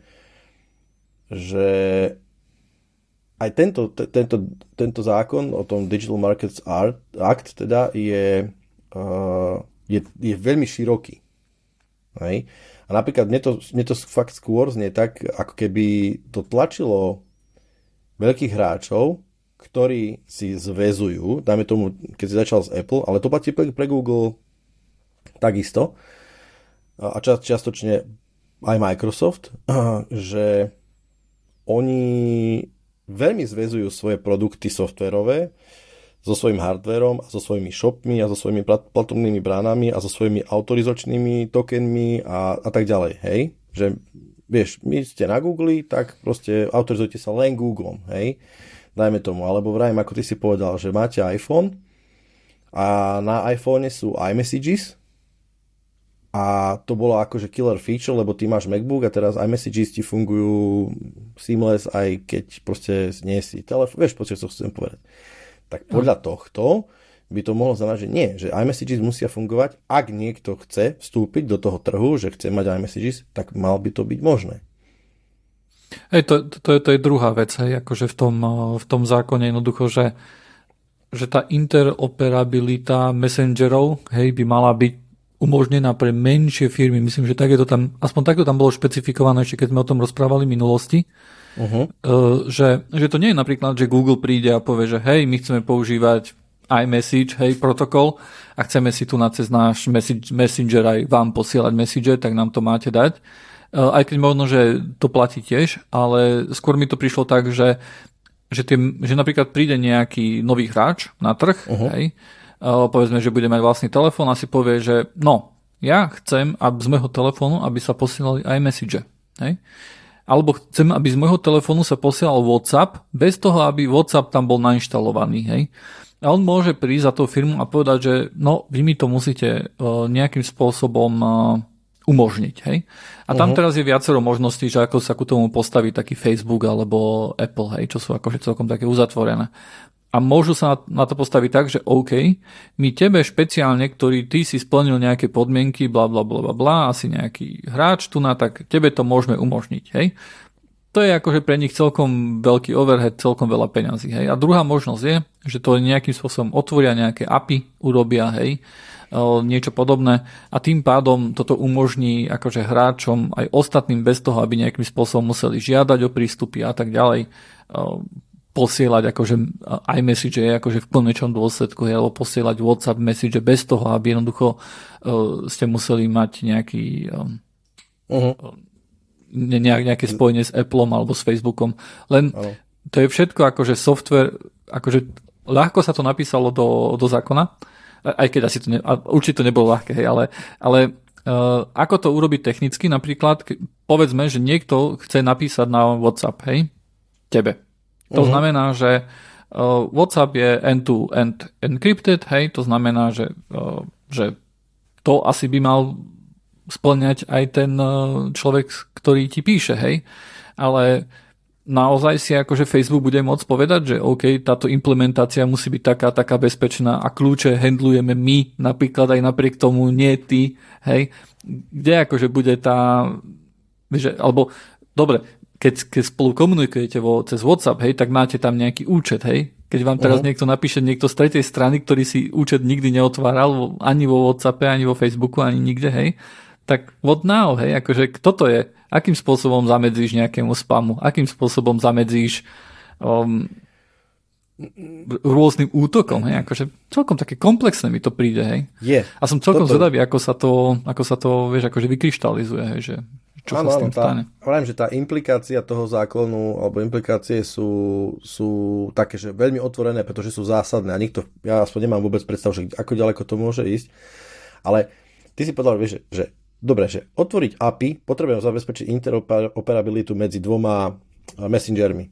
že aj tento, tento, tento zákon o tom Digital Markets Act teda je, uh, je, je veľmi široký. Hej? A napríklad mne to, mne to fakt skôr znie tak, ako keby to tlačilo veľkých hráčov, ktorí si zväzujú, dajme tomu, keď si začal z Apple, ale to platí pre Google, takisto a čiastočne aj Microsoft, že oni veľmi zväzujú svoje produkty softverové so svojím hardverom a so svojimi shopmi a so svojimi platobnými bránami a so svojimi autorizačnými tokenmi a, a tak ďalej, hej? Že vieš, my ste na Google, tak proste autorizujte sa len Google, hej? Dajme tomu, alebo vrajím, ako ty si povedal, že máte iPhone a na iPhone sú iMessages, a to bolo akože killer feature, lebo ty máš MacBook a teraz iMessages ti fungujú seamless, aj keď proste nie si telefón, vieš, proste, čo chcem povedať. Tak podľa no. tohto by to mohlo znamenať, že nie, že iMessages musia fungovať, ak niekto chce vstúpiť do toho trhu, že chce mať iMessages, tak mal by to byť možné. Hej, to, to, to, je, to je druhá vec, hej, akože v tom, v tom zákone jednoducho, že, že tá interoperabilita messengerov, hej, by mala byť umožnená pre menšie firmy. Myslím, že tak je to tam, aspoň takto tam bolo špecifikované, ešte keď sme o tom rozprávali v minulosti, uh-huh. že, že to nie je napríklad, že Google príde a povie, že hej, my chceme používať iMessage, hej, protokol a chceme si tu na cez náš message, messenger aj vám posielať message, tak nám to máte dať. Uh, aj keď možno, že to platí tiež, ale skôr mi to prišlo tak, že, že, tie, že napríklad príde nejaký nový hráč na trh, uh-huh. hej, povedzme, že bude mať vlastný telefón a si povie, že no, ja chcem aby z môjho telefónu, aby sa posielali aj message. Hej? Alebo chcem, aby z môjho telefónu sa posielal WhatsApp, bez toho, aby WhatsApp tam bol nainštalovaný. Hej? A on môže prísť za tú firmu a povedať, že no, vy mi to musíte uh, nejakým spôsobom uh, umožniť. Hej? A tam uh-huh. teraz je viacero možností, že ako sa ku tomu postaví taký Facebook alebo Apple, hej, čo sú akože celkom také uzatvorené a môžu sa na to postaviť tak, že OK, my tebe špeciálne, ktorý ty si splnil nejaké podmienky, bla bla bla bla asi nejaký hráč tu na, tak tebe to môžeme umožniť, hej. To je akože pre nich celkom veľký overhead, celkom veľa peňazí, hej. A druhá možnosť je, že to nejakým spôsobom otvoria nejaké API, urobia, hej, niečo podobné a tým pádom toto umožní akože hráčom aj ostatným bez toho, aby nejakým spôsobom museli žiadať o prístupy a tak ďalej posielať akože iMessage akože v konečnom dôsledku, alebo posielať WhatsApp message bez toho, aby jednoducho uh, ste museli mať nejaký um, uh-huh. ne, nejaké spojenie s Appleom alebo s Facebookom. Len uh-huh. to je všetko akože software, akože ľahko sa to napísalo do, do zákona, aj keď asi to ne, určite to nebolo ľahké, hej, ale, ale uh, ako to urobiť technicky, napríklad, povedzme, že niekto chce napísať na WhatsApp, hej, tebe to uh-huh. znamená, že uh, WhatsApp je end-to-end encrypted, hej, to znamená, že, uh, že to asi by mal splňať aj ten uh, človek, ktorý ti píše, hej. Ale naozaj si akože Facebook bude môcť povedať, že OK, táto implementácia musí byť taká, taká bezpečná a kľúče handlujeme my, napríklad aj napriek tomu, nie ty, hej. Kde akože bude tá, že, alebo dobre, keď, keď spolu komunikujete vo, cez WhatsApp, hej, tak máte tam nejaký účet, hej. Keď vám teraz uh-huh. niekto napíše niekto z tretej strany, ktorý si účet nikdy neotváral ani vo WhatsAppe, ani vo Facebooku, ani nikde, hej, tak what now, hej, akože kto to je? Akým spôsobom zamedzíš nejakému spamu? Akým spôsobom zamedzíš um, rôznym útokom, hej, akože celkom také komplexné mi to príde, hej. Je. A som celkom Toto... zvedavý, ako sa to, ako sa to, vieš, akože vykryštalizuje, hej, že čo ano, sa s tým stane. Hovorím, že tá implikácia toho zákonu, alebo implikácie sú, sú také, že veľmi otvorené, pretože sú zásadné a nikto, ja aspoň nemám vôbec predstavu, že ako ďaleko to môže ísť, ale ty si povedal, vieš, že, že dobre, že otvoriť API, potrebujem zabezpečiť interoperabilitu medzi dvoma messengermi.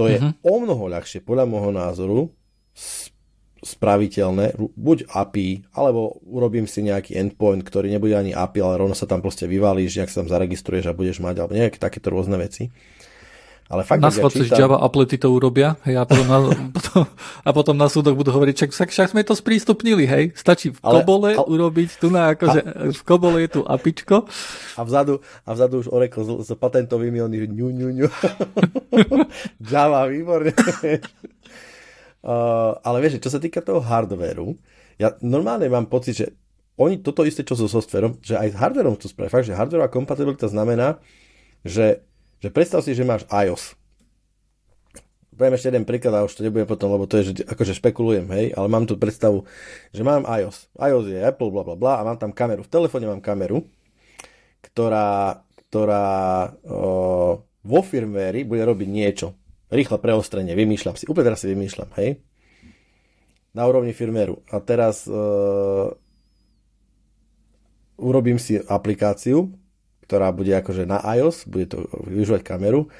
To je uh-huh. o mnoho ľahšie, podľa môjho názoru, spraviteľné, buď API, alebo urobím si nejaký endpoint, ktorý nebude ani API, ale rovno sa tam proste vyvalíš, nejak sa tam zaregistruješ a budeš mať, alebo nejaké takéto rôzne veci. Ale fakt, na ja čítam... Java aplety to urobia hej, a, potom na, potom, a potom na súdoch budú hovoriť, však, však sme to sprístupnili, hej, stačí v kobole ale, urobiť tu na, akože a, v kobole je tu apičko. A vzadu, a vzadu už Oracle s, s patentovými oni ňu, ňu, ňu. Java, výborne. Uh, ale vieš, čo sa týka toho hardwareu, ja normálne mám pocit, že oni toto isté, čo so softverom, že aj s hardwareom to spravia. Fakt, že hardwareová kompatibilita znamená, že, že predstav si, že máš iOS. Poviem ešte jeden príklad a už to nebudem potom, lebo to je, že akože špekulujem, hej, ale mám tu predstavu, že mám iOS. iOS je Apple, bla bla bla a mám tam kameru. V telefóne mám kameru, ktorá, ktorá o, vo firmware bude robiť niečo rýchle preostrenie, vymýšľam si, úplne teraz si vymýšľam, hej, na úrovni firméru. A teraz uh, urobím si aplikáciu, ktorá bude akože na iOS, bude to využívať kameru.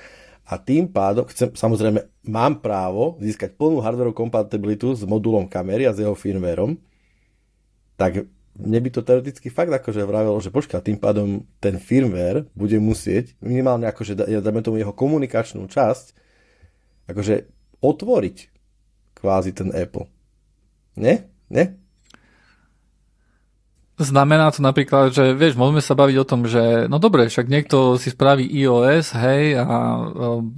A tým pádom, chcem, samozrejme, mám právo získať plnú hardware kompatibilitu s modulom kamery a s jeho firmwareom, tak mne by to teoreticky fakt akože vravelo, že počká, tým pádom ten firmware bude musieť minimálne akože dáme tomu jeho komunikačnú časť akože otvoriť kvázi ten Apple. Nie? Nie? Znamená to napríklad, že vieš, môžeme sa baviť o tom, že no dobre, však niekto si spraví iOS, hej, a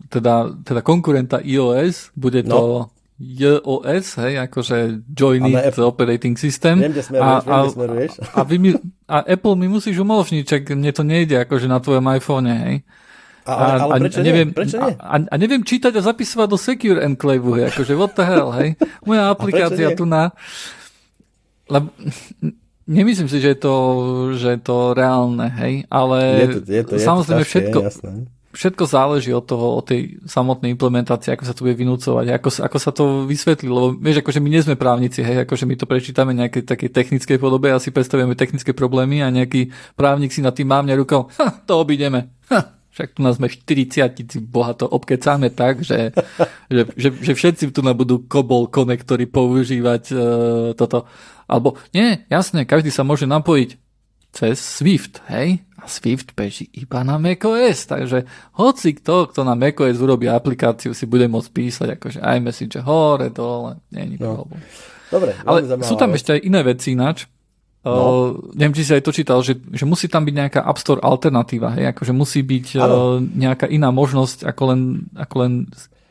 teda, teda konkurenta iOS, bude to no. iOS, hej, akože Join It Apple. Operating System. Viem, kde smeruješ, a, viem, smeruješ. A, a, vy mi, a Apple mi musíš umožniť, čak mne to nejde akože na tvojom iPhone, hej. A, ale, ale prečo a, neviem, nie? Prečo nie? A, a neviem čítať a zapisovať do Secure Enclave, hej, akože what the hell, hej. Moja aplikácia tu na... Lebo, nemyslím si, že je to, že je to reálne, hej, ale je to, je to, je samozrejme to ťažké, všetko, jasné. všetko záleží od toho, od tej samotnej implementácie, ako sa to bude vynúcovať, ako, ako sa to vysvetlí, lebo vieš, akože my nie sme právnici, hej, akože my to prečítame nejaké také technickej podobe a si predstavujeme technické problémy a nejaký právnik si na tým mávne rukou, ha, to obideme, ha, však tu nás sme 40 boha to obkecáme tak, že, že, že, že všetci tu budú kobol konektory používať uh, toto. Alebo nie, jasne, každý sa môže napojiť cez Swift, hej? A Swift beží iba na macOS, takže hoci kto, kto na macOS urobí aplikáciu, si bude môcť písať akože iMessage hore, dole, nie je no. problém. Dobre, Ale sú tam vec. ešte aj iné veci ináč. No. Uh, neviem, či si aj to čítal, že, že musí tam byť nejaká App Store alternatíva, hej? akože musí byť uh, nejaká iná možnosť, ako len, ako len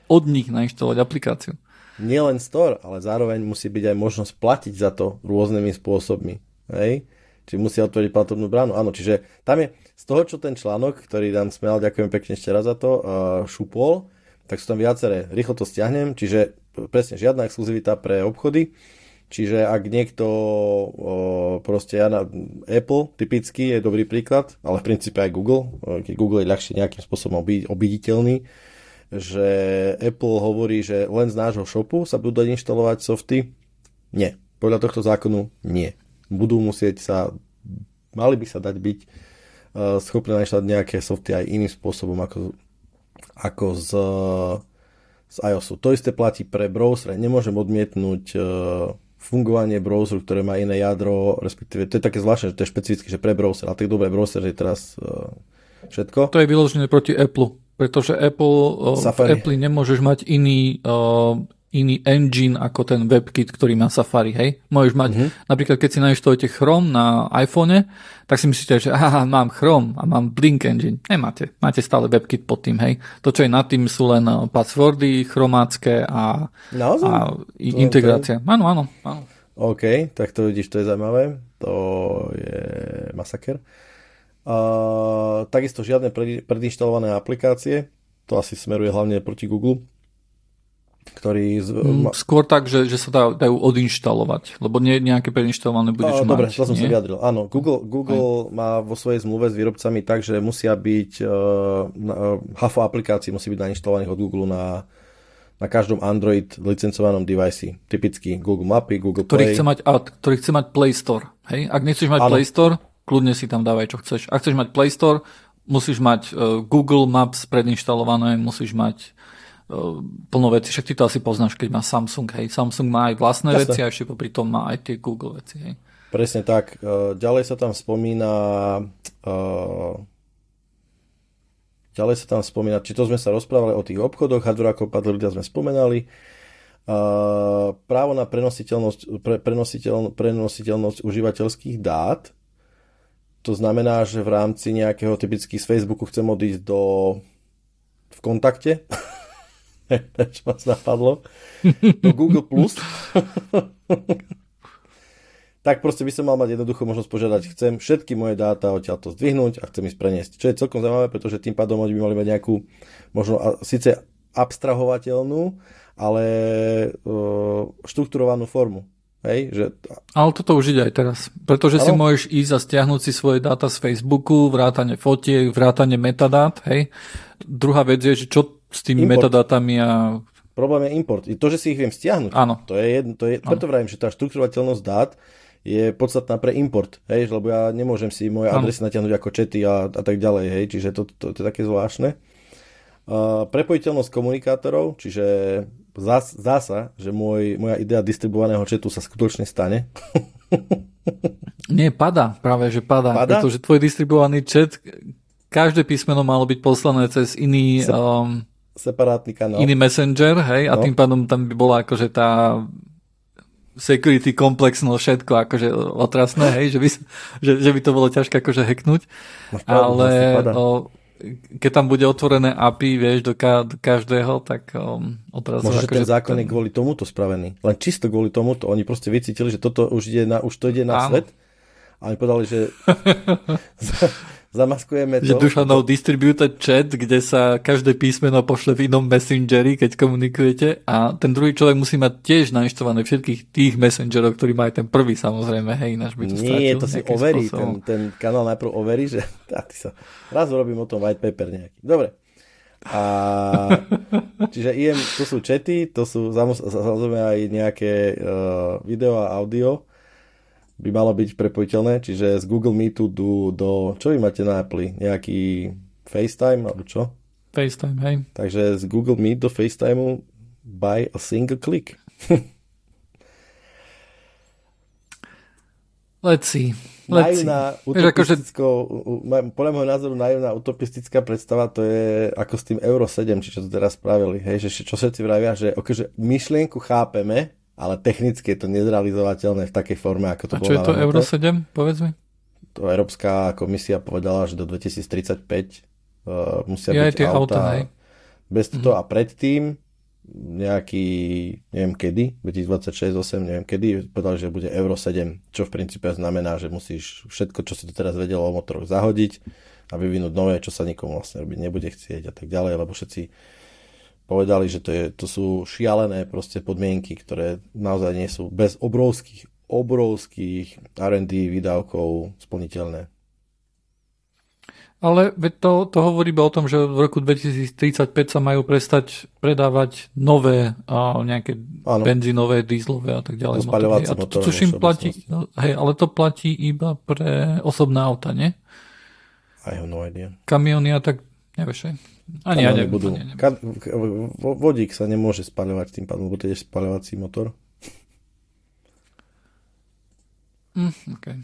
od nich nainštalovať aplikáciu. Nielen store, ale zároveň musí byť aj možnosť platiť za to rôznymi spôsobmi. Hej? či musia otvoriť platobnú bránu. Áno, čiže tam je z toho, čo ten článok, ktorý nám smial, ďakujem pekne ešte raz za to, uh, šupol, tak sú tam viaceré. Rýchlo to stiahnem, čiže presne žiadna exkluzivita pre obchody, čiže ak niekto proste ja na Apple typicky je dobrý príklad, ale v princípe aj Google, keď Google je ľahšie nejakým spôsobom obiditeľný, že Apple hovorí, že len z nášho shopu sa budú dať inštalovať softy. Nie. Podľa tohto zákonu nie budú musieť sa, mali by sa dať byť uh, schopné našľať nejaké softy aj iným spôsobom ako, ako z, z iOSu. To isté platí pre browser. Nemôžem odmietnúť uh, fungovanie browseru, ktoré má iné jadro, respektíve to je také zvláštne, že to je špecificky, že pre browser. A tak dobré browser je teraz uh, všetko. To je vyložené proti Apple, pretože Apple, uh, v Apple nemôžeš mať iný uh, iný engine ako ten WebKit, ktorý má Safari, hej. Môžeš mať, mm-hmm. napríklad keď si nainštalujete Chrome na iPhone, tak si myslíte, že aha, mám Chrome a mám Blink engine. Nemáte, máte stále WebKit pod tým, hej. To, čo je nad tým, sú len eh, passwordy chromácké a, Naozaj? a integrácia. To. Áno, áno, áno. OK, tak to vidíš, to je zaujímavé. To je masaker. Uh, takisto žiadne predinštalované aplikácie. To asi smeruje hlavne proti Google ktorý... Z... Mm, skôr tak, že, že sa dá, dajú odinštalovať, lebo nie nejaké preinštalované budeš mať. Dobre, to som nie? sa vyjadril. Áno, Google, Google má vo svojej zmluve s výrobcami tak, že musia byť uh, uh, HAFO aplikácií musí byť nainštalovaných od Google na, na každom Android licencovanom device. Typicky Google Mapy, Google ktorý Play. Chce mať, a, ktorý chce mať Play Store. Hej? Ak nechceš mať ano. Play Store, kľudne si tam dávaj, čo chceš. Ak chceš mať Play Store, musíš mať uh, Google Maps predinštalované, musíš mať plno veci, však ty to asi poznáš, keď má Samsung, hej. Samsung má aj vlastné Jasne. veci a ešte popri tom má aj tie Google veci, hej. Presne tak. E, ďalej sa tam spomína uh, ďalej sa tam spomína, či to sme sa rozprávali o tých obchodoch, hardware ako ľudia sme spomenali, právo na prenositeľnosť, pre, prenositeľ, prenositeľnosť užívateľských dát, to znamená, že v rámci nejakého typicky z Facebooku chcem odísť do v kontakte čo vás napadlo, do Google+, Plus, tak proste by som mal mať jednoducho možnosť požiadať, chcem všetky moje dáta odtiaľ to zdvihnúť a chcem ich preniesť. Čo je celkom zaujímavé, pretože tým pádom oni by mali mať nejakú, možno síce abstrahovateľnú, ale uh, štrukturovanú formu. Hej, že... Ale toto už ide aj teraz, pretože ano? si môžeš ísť a stiahnuť si svoje dáta z Facebooku, vrátane fotiek, vrátane metadát, hej. Druhá vec je, že čo s tými import. metadátami a... Problém je import. To, že si ich viem stiahnuť, Áno. to je jedno, to je, preto vravím, že tá štruktúrovateľnosť dát je podstatná pre import, hej, lebo ja nemôžem si moje adresy natiahnuť ako čety a, a tak ďalej, hej, čiže to, to, to je také zvláštne. Uh, prepojiteľnosť komunikátorov, čiže zdá, zdá sa, že môj, moja idea distribuovaného četu sa skutočne stane. Nie, pada, práve, že pada, pada? pretože tvoj distribuovaný chat, každé písmeno malo byť poslané cez iný... Um, separátny kanál. Iný messenger, hej, no. a tým pádom tam by bola akože tá security komplexnosť, všetko akože otrasné, hej, že by, že, že by to bolo ťažké akože hacknúť. No, ale o, keď tam bude otvorené API, vieš, do, ka, do každého, tak um, odrazu... Možno, akože ten zákon je kvôli tomuto spravený. Len čisto kvôli tomuto. Oni proste vycítili, že toto už, ide na, už to ide na Áno. svet. A oni povedali, že zamaskujeme to. Že Dušanov distributed chat, kde sa každé písmeno pošle v inom messengeri, keď komunikujete a ten druhý človek musí mať tiež nainštované všetkých tých messengerov, ktorí majú ten prvý samozrejme, hej, náš by to Nie, to si overí, ten, ten kanál najprv overí, že ty sa, raz urobím o tom white paper nejaký. Dobre, A, čiže IM, to sú čety, to sú samozrejme aj nejaké uh, video a audio by malo byť prepojiteľné, čiže z Google Meetu do, do čo vy máte na Apple? Nejaký FaceTime alebo čo? FaceTime, hej. Takže z Google Meet do FaceTime by a single click. Let's see. Let's naivná, utopisticko, podľa môjho názoru naivná utopistická predstava to je ako s tým Euro 7, či čo to teraz spravili, hej, že čo všetci vravia, že, okay, že myšlienku chápeme, ale technicky je to nezrealizovateľné v takej forme, ako to A čo je to Euro 7, povedz mi? To Európska komisia povedala, že do 2035 uh, musia ja byť auta, auta bez toho mm-hmm. a predtým nejaký, neviem kedy, 2026, 8, neviem kedy, povedal, že bude Euro 7, čo v princípe znamená, že musíš všetko, čo si to teraz vedelo o motoroch zahodiť a vyvinúť nové, čo sa nikomu vlastne robiť nebude chcieť a tak ďalej, lebo všetci povedali, že to, je, to sú šialené proste podmienky, ktoré naozaj nie sú bez obrovských, obrovských R&D výdavkov splniteľné. Ale to, to hovorí iba o tom, že v roku 2035 sa majú prestať predávať nové a nejaké ano. benzínové, dízlové a tak ďalej. Motory. A to, to, to platí, no, hej, ale to platí iba pre osobné auta, nie? I have no idea. Kamiony a tak, nevieš, hej? Ani ja neviem. Budú. Ani neviem. vodík sa nemôže spaľovať tým pádom, lebo to je spaľovací motor. Mm, okay.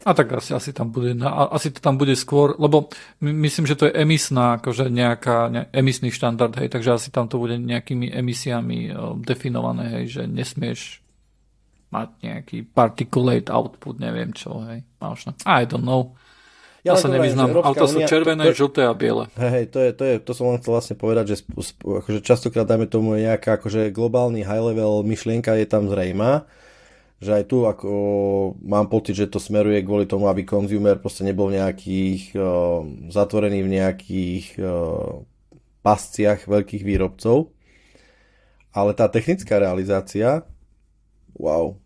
A tak asi, asi, tam bude, asi to tam bude skôr, lebo myslím, že to je emisná, akože nejaká, ne, emisný štandard, hej, takže asi tam to bude nejakými emisiami o, definované, hej, že nesmieš mať nejaký particulate output, neviem čo, hej, máš I don't know. Ja, ja sa nevyznám, auta sú červené, to, to, žlté a biele. Hej, to, je, to, je, to som len chcel vlastne povedať, že akože častokrát dajme tomu nejaká akože globálny high level myšlienka je tam zrejma, že aj tu ako mám pocit, že to smeruje kvôli tomu, aby konzumer proste nebol nejakých uh, zatvorený v nejakých uh, pasciach veľkých výrobcov. Ale tá technická realizácia, wow.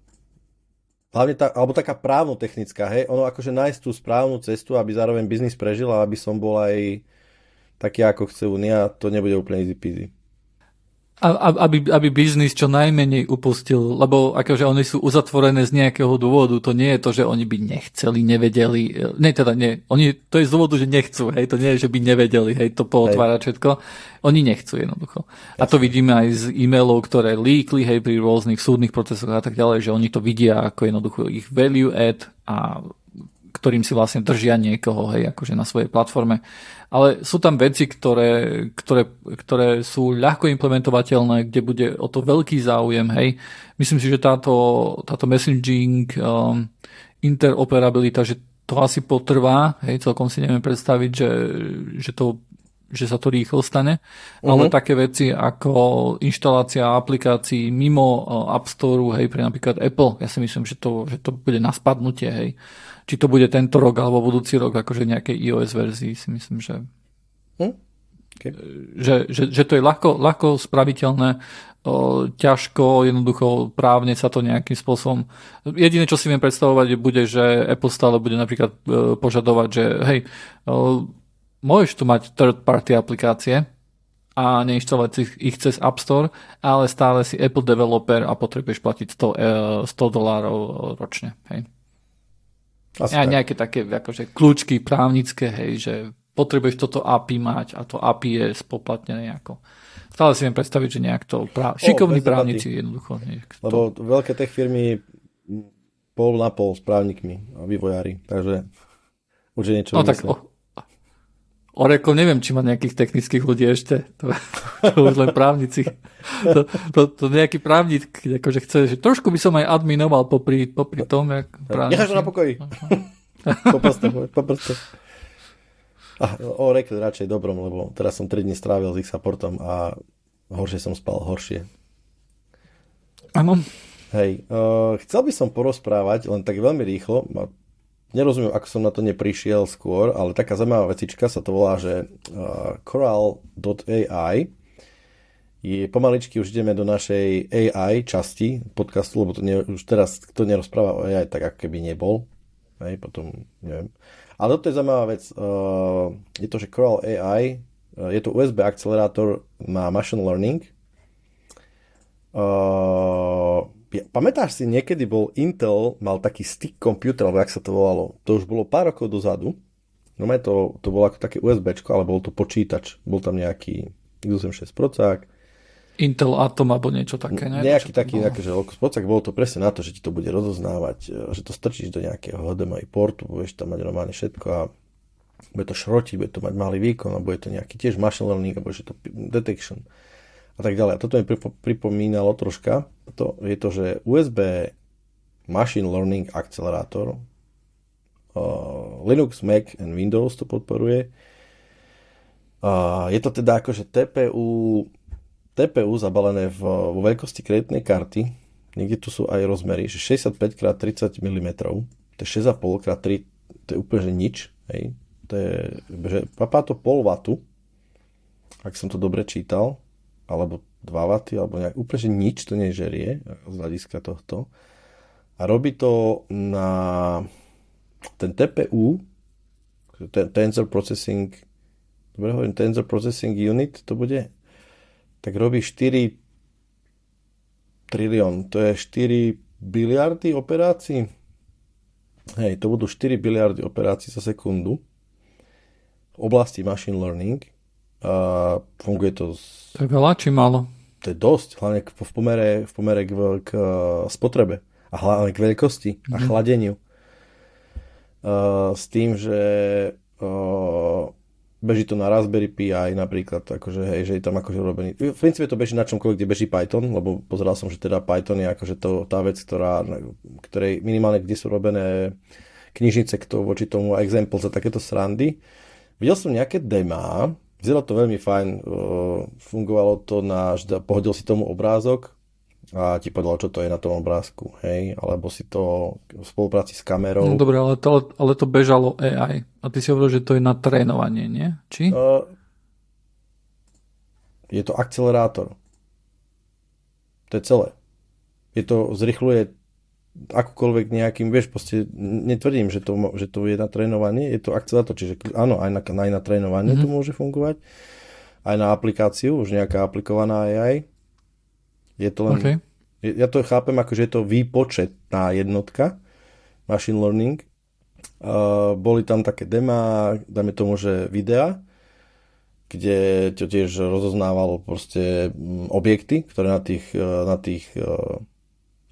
Hlavne tá, alebo taká právno-technická, hej, ono akože nájsť tú správnu cestu, aby zároveň biznis prežil a aby som bol aj taký, ako chce Unia, to nebude úplne easy peasy aby, aby biznis čo najmenej upustil, lebo akože oni sú uzatvorené z nejakého dôvodu, to nie je to, že oni by nechceli, nevedeli, ne teda nie, oni, to je z dôvodu, že nechcú, hej, to nie je, že by nevedeli, hej, to pootvárať všetko, oni nechcú jednoducho. A to vidíme aj z e-mailov, ktoré líkli, hej, pri rôznych súdnych procesoch a tak ďalej, že oni to vidia ako jednoducho ich value add a ktorým si vlastne držia niekoho, hej, akože na svojej platforme. Ale sú tam veci, ktoré, ktoré, ktoré sú ľahko implementovateľné, kde bude o to veľký záujem, hej. Myslím si, že táto, táto messaging um, interoperabilita, že to asi potrvá, hej, celkom si neviem predstaviť, že, že to že sa to rýchlo stane, uh-huh. ale mhm. také veci ako inštalácia aplikácií mimo uh, App Store, hej, pre napríklad Apple, ja si myslím, že to, že to bude na spadnutie, hej či to bude tento rok alebo budúci rok, akože nejakej iOS verzii si myslím, že hm? okay. že, že, že to je ľahko, ľahko spraviteľné, o, ťažko, jednoducho právne sa to nejakým spôsobom. Jediné, čo si viem predstavovať, bude, že Apple stále bude napríklad e, požadovať, že hej, o, môžeš tu mať third party aplikácie a neinštalovať si ich cez App Store, ale stále si Apple developer a potrebuješ platiť 100, 100 e, dolárov ročne. Hej. Asi ja, nejaké také akože kľúčky právnické, hej, že potrebuješ toto API mať a to API je spoplatnené ako. Stále si viem predstaviť, že nejak to práv... šikovní právnici jednoducho. Lebo to... veľké tech firmy pol na pol s právnikmi a vývojári, takže určite niečo no, tak o, Oracle neviem, či má nejakých technických ľudí ešte. To, to už len právnici. To, to, to nejaký právnik, akože chce, že trošku by som aj adminoval popri, popri tom, jak právnici. Necháš na pokoji. poproste, poproste. A Oracle radšej dobrom, lebo teraz som 3 dní strávil s ich supportom a horšie som spal, horšie. Áno. Hej, uh, chcel by som porozprávať, len tak veľmi rýchlo, nerozumiem, ako som na to neprišiel skôr, ale taká zaujímavá vecička sa to volá, že uh, Coral.ai je pomaličky už ideme do našej AI časti podcastu, lebo to nie, už teraz kto nerozpráva o AI, tak ako keby nebol. Hej, potom neviem. Ale toto je zaujímavá vec. Uh, je to, že Coral AI je to USB akcelerátor na machine learning. Uh, pamätáš si, niekedy bol Intel, mal taký stick computer, alebo jak sa to volalo. To už bolo pár rokov dozadu. No to, to bolo ako také USB, ale bol to počítač. Bol tam nejaký x86 procák. Intel Atom alebo niečo také, ne? Nejaký taký, nejaký, že procák bolo to presne na to, že ti to bude rozoznávať, že to strčíš do nejakého HDMI portu, budeš tam mať normálne všetko a bude to šrotiť, bude to mať malý výkon a bude to nejaký tiež machine learning a bude to detection a tak ďalej. A toto mi pripomínalo troška, to je to, že USB Machine Learning akcelerátor uh, Linux, Mac and Windows to podporuje. Uh, je to teda akože TPU, TPU zabalené v, vo veľkosti kreditnej karty. Niekde tu sú aj rozmery, že 65x30 mm. To je 6,5x3, to je úplne že nič. Hej. To je, že papá to pol vatu, ak som to dobre čítal alebo 2 W, alebo nejak, úplne že nič to nežerie z hľadiska tohto. A robí to na ten TPU, ten Tensor Processing, dobre hovorím, Tensor Processing Unit, to bude, tak robí 4 trilión, to je 4 biliardy operácií. Hej, to budú 4 biliardy operácií za sekundu v oblasti machine learning a funguje to... Z... To je veľa či málo? To je dosť, hlavne v pomere, v pomere k, k spotrebe a hlavne k veľkosti mm-hmm. a mhm. chladeniu. Uh, s tým, že uh, beží to na Raspberry Pi napríklad, akože, hej, že je tam akože urobený. V princípe to beží na čomkoľvek, kde beží Python, lebo pozeral som, že teda Python je akože to, tá vec, ktorá, ktorej minimálne kde sú robené knižnice k to, voči tomu a example za takéto srandy. Videl som nejaké demá, Vyzeralo to veľmi fajn, fungovalo to na, pohodil si tomu obrázok a ti povedal, čo to je na tom obrázku, hej, alebo si to v spolupráci s kamerou. No, dobre, ale to, ale to bežalo AI a ty si hovoril, že to je na trénovanie, nie? Či? Uh, je to akcelerátor. To je celé. Je to, zrychluje akúkoľvek nejakým, vieš, proste netvrdím, že to, že to je na trénovanie, je to akcelerátor, čiže áno, aj na, aj na trénovanie mm-hmm. to môže fungovať, aj na aplikáciu, už nejaká aplikovaná AI. Je to len, okay. ja to chápem ako, že je to výpočetná jednotka, machine learning. Uh, boli tam také demá, dáme tomu, že videa, kde to tiež rozoznával proste objekty, ktoré na tých, na tých uh,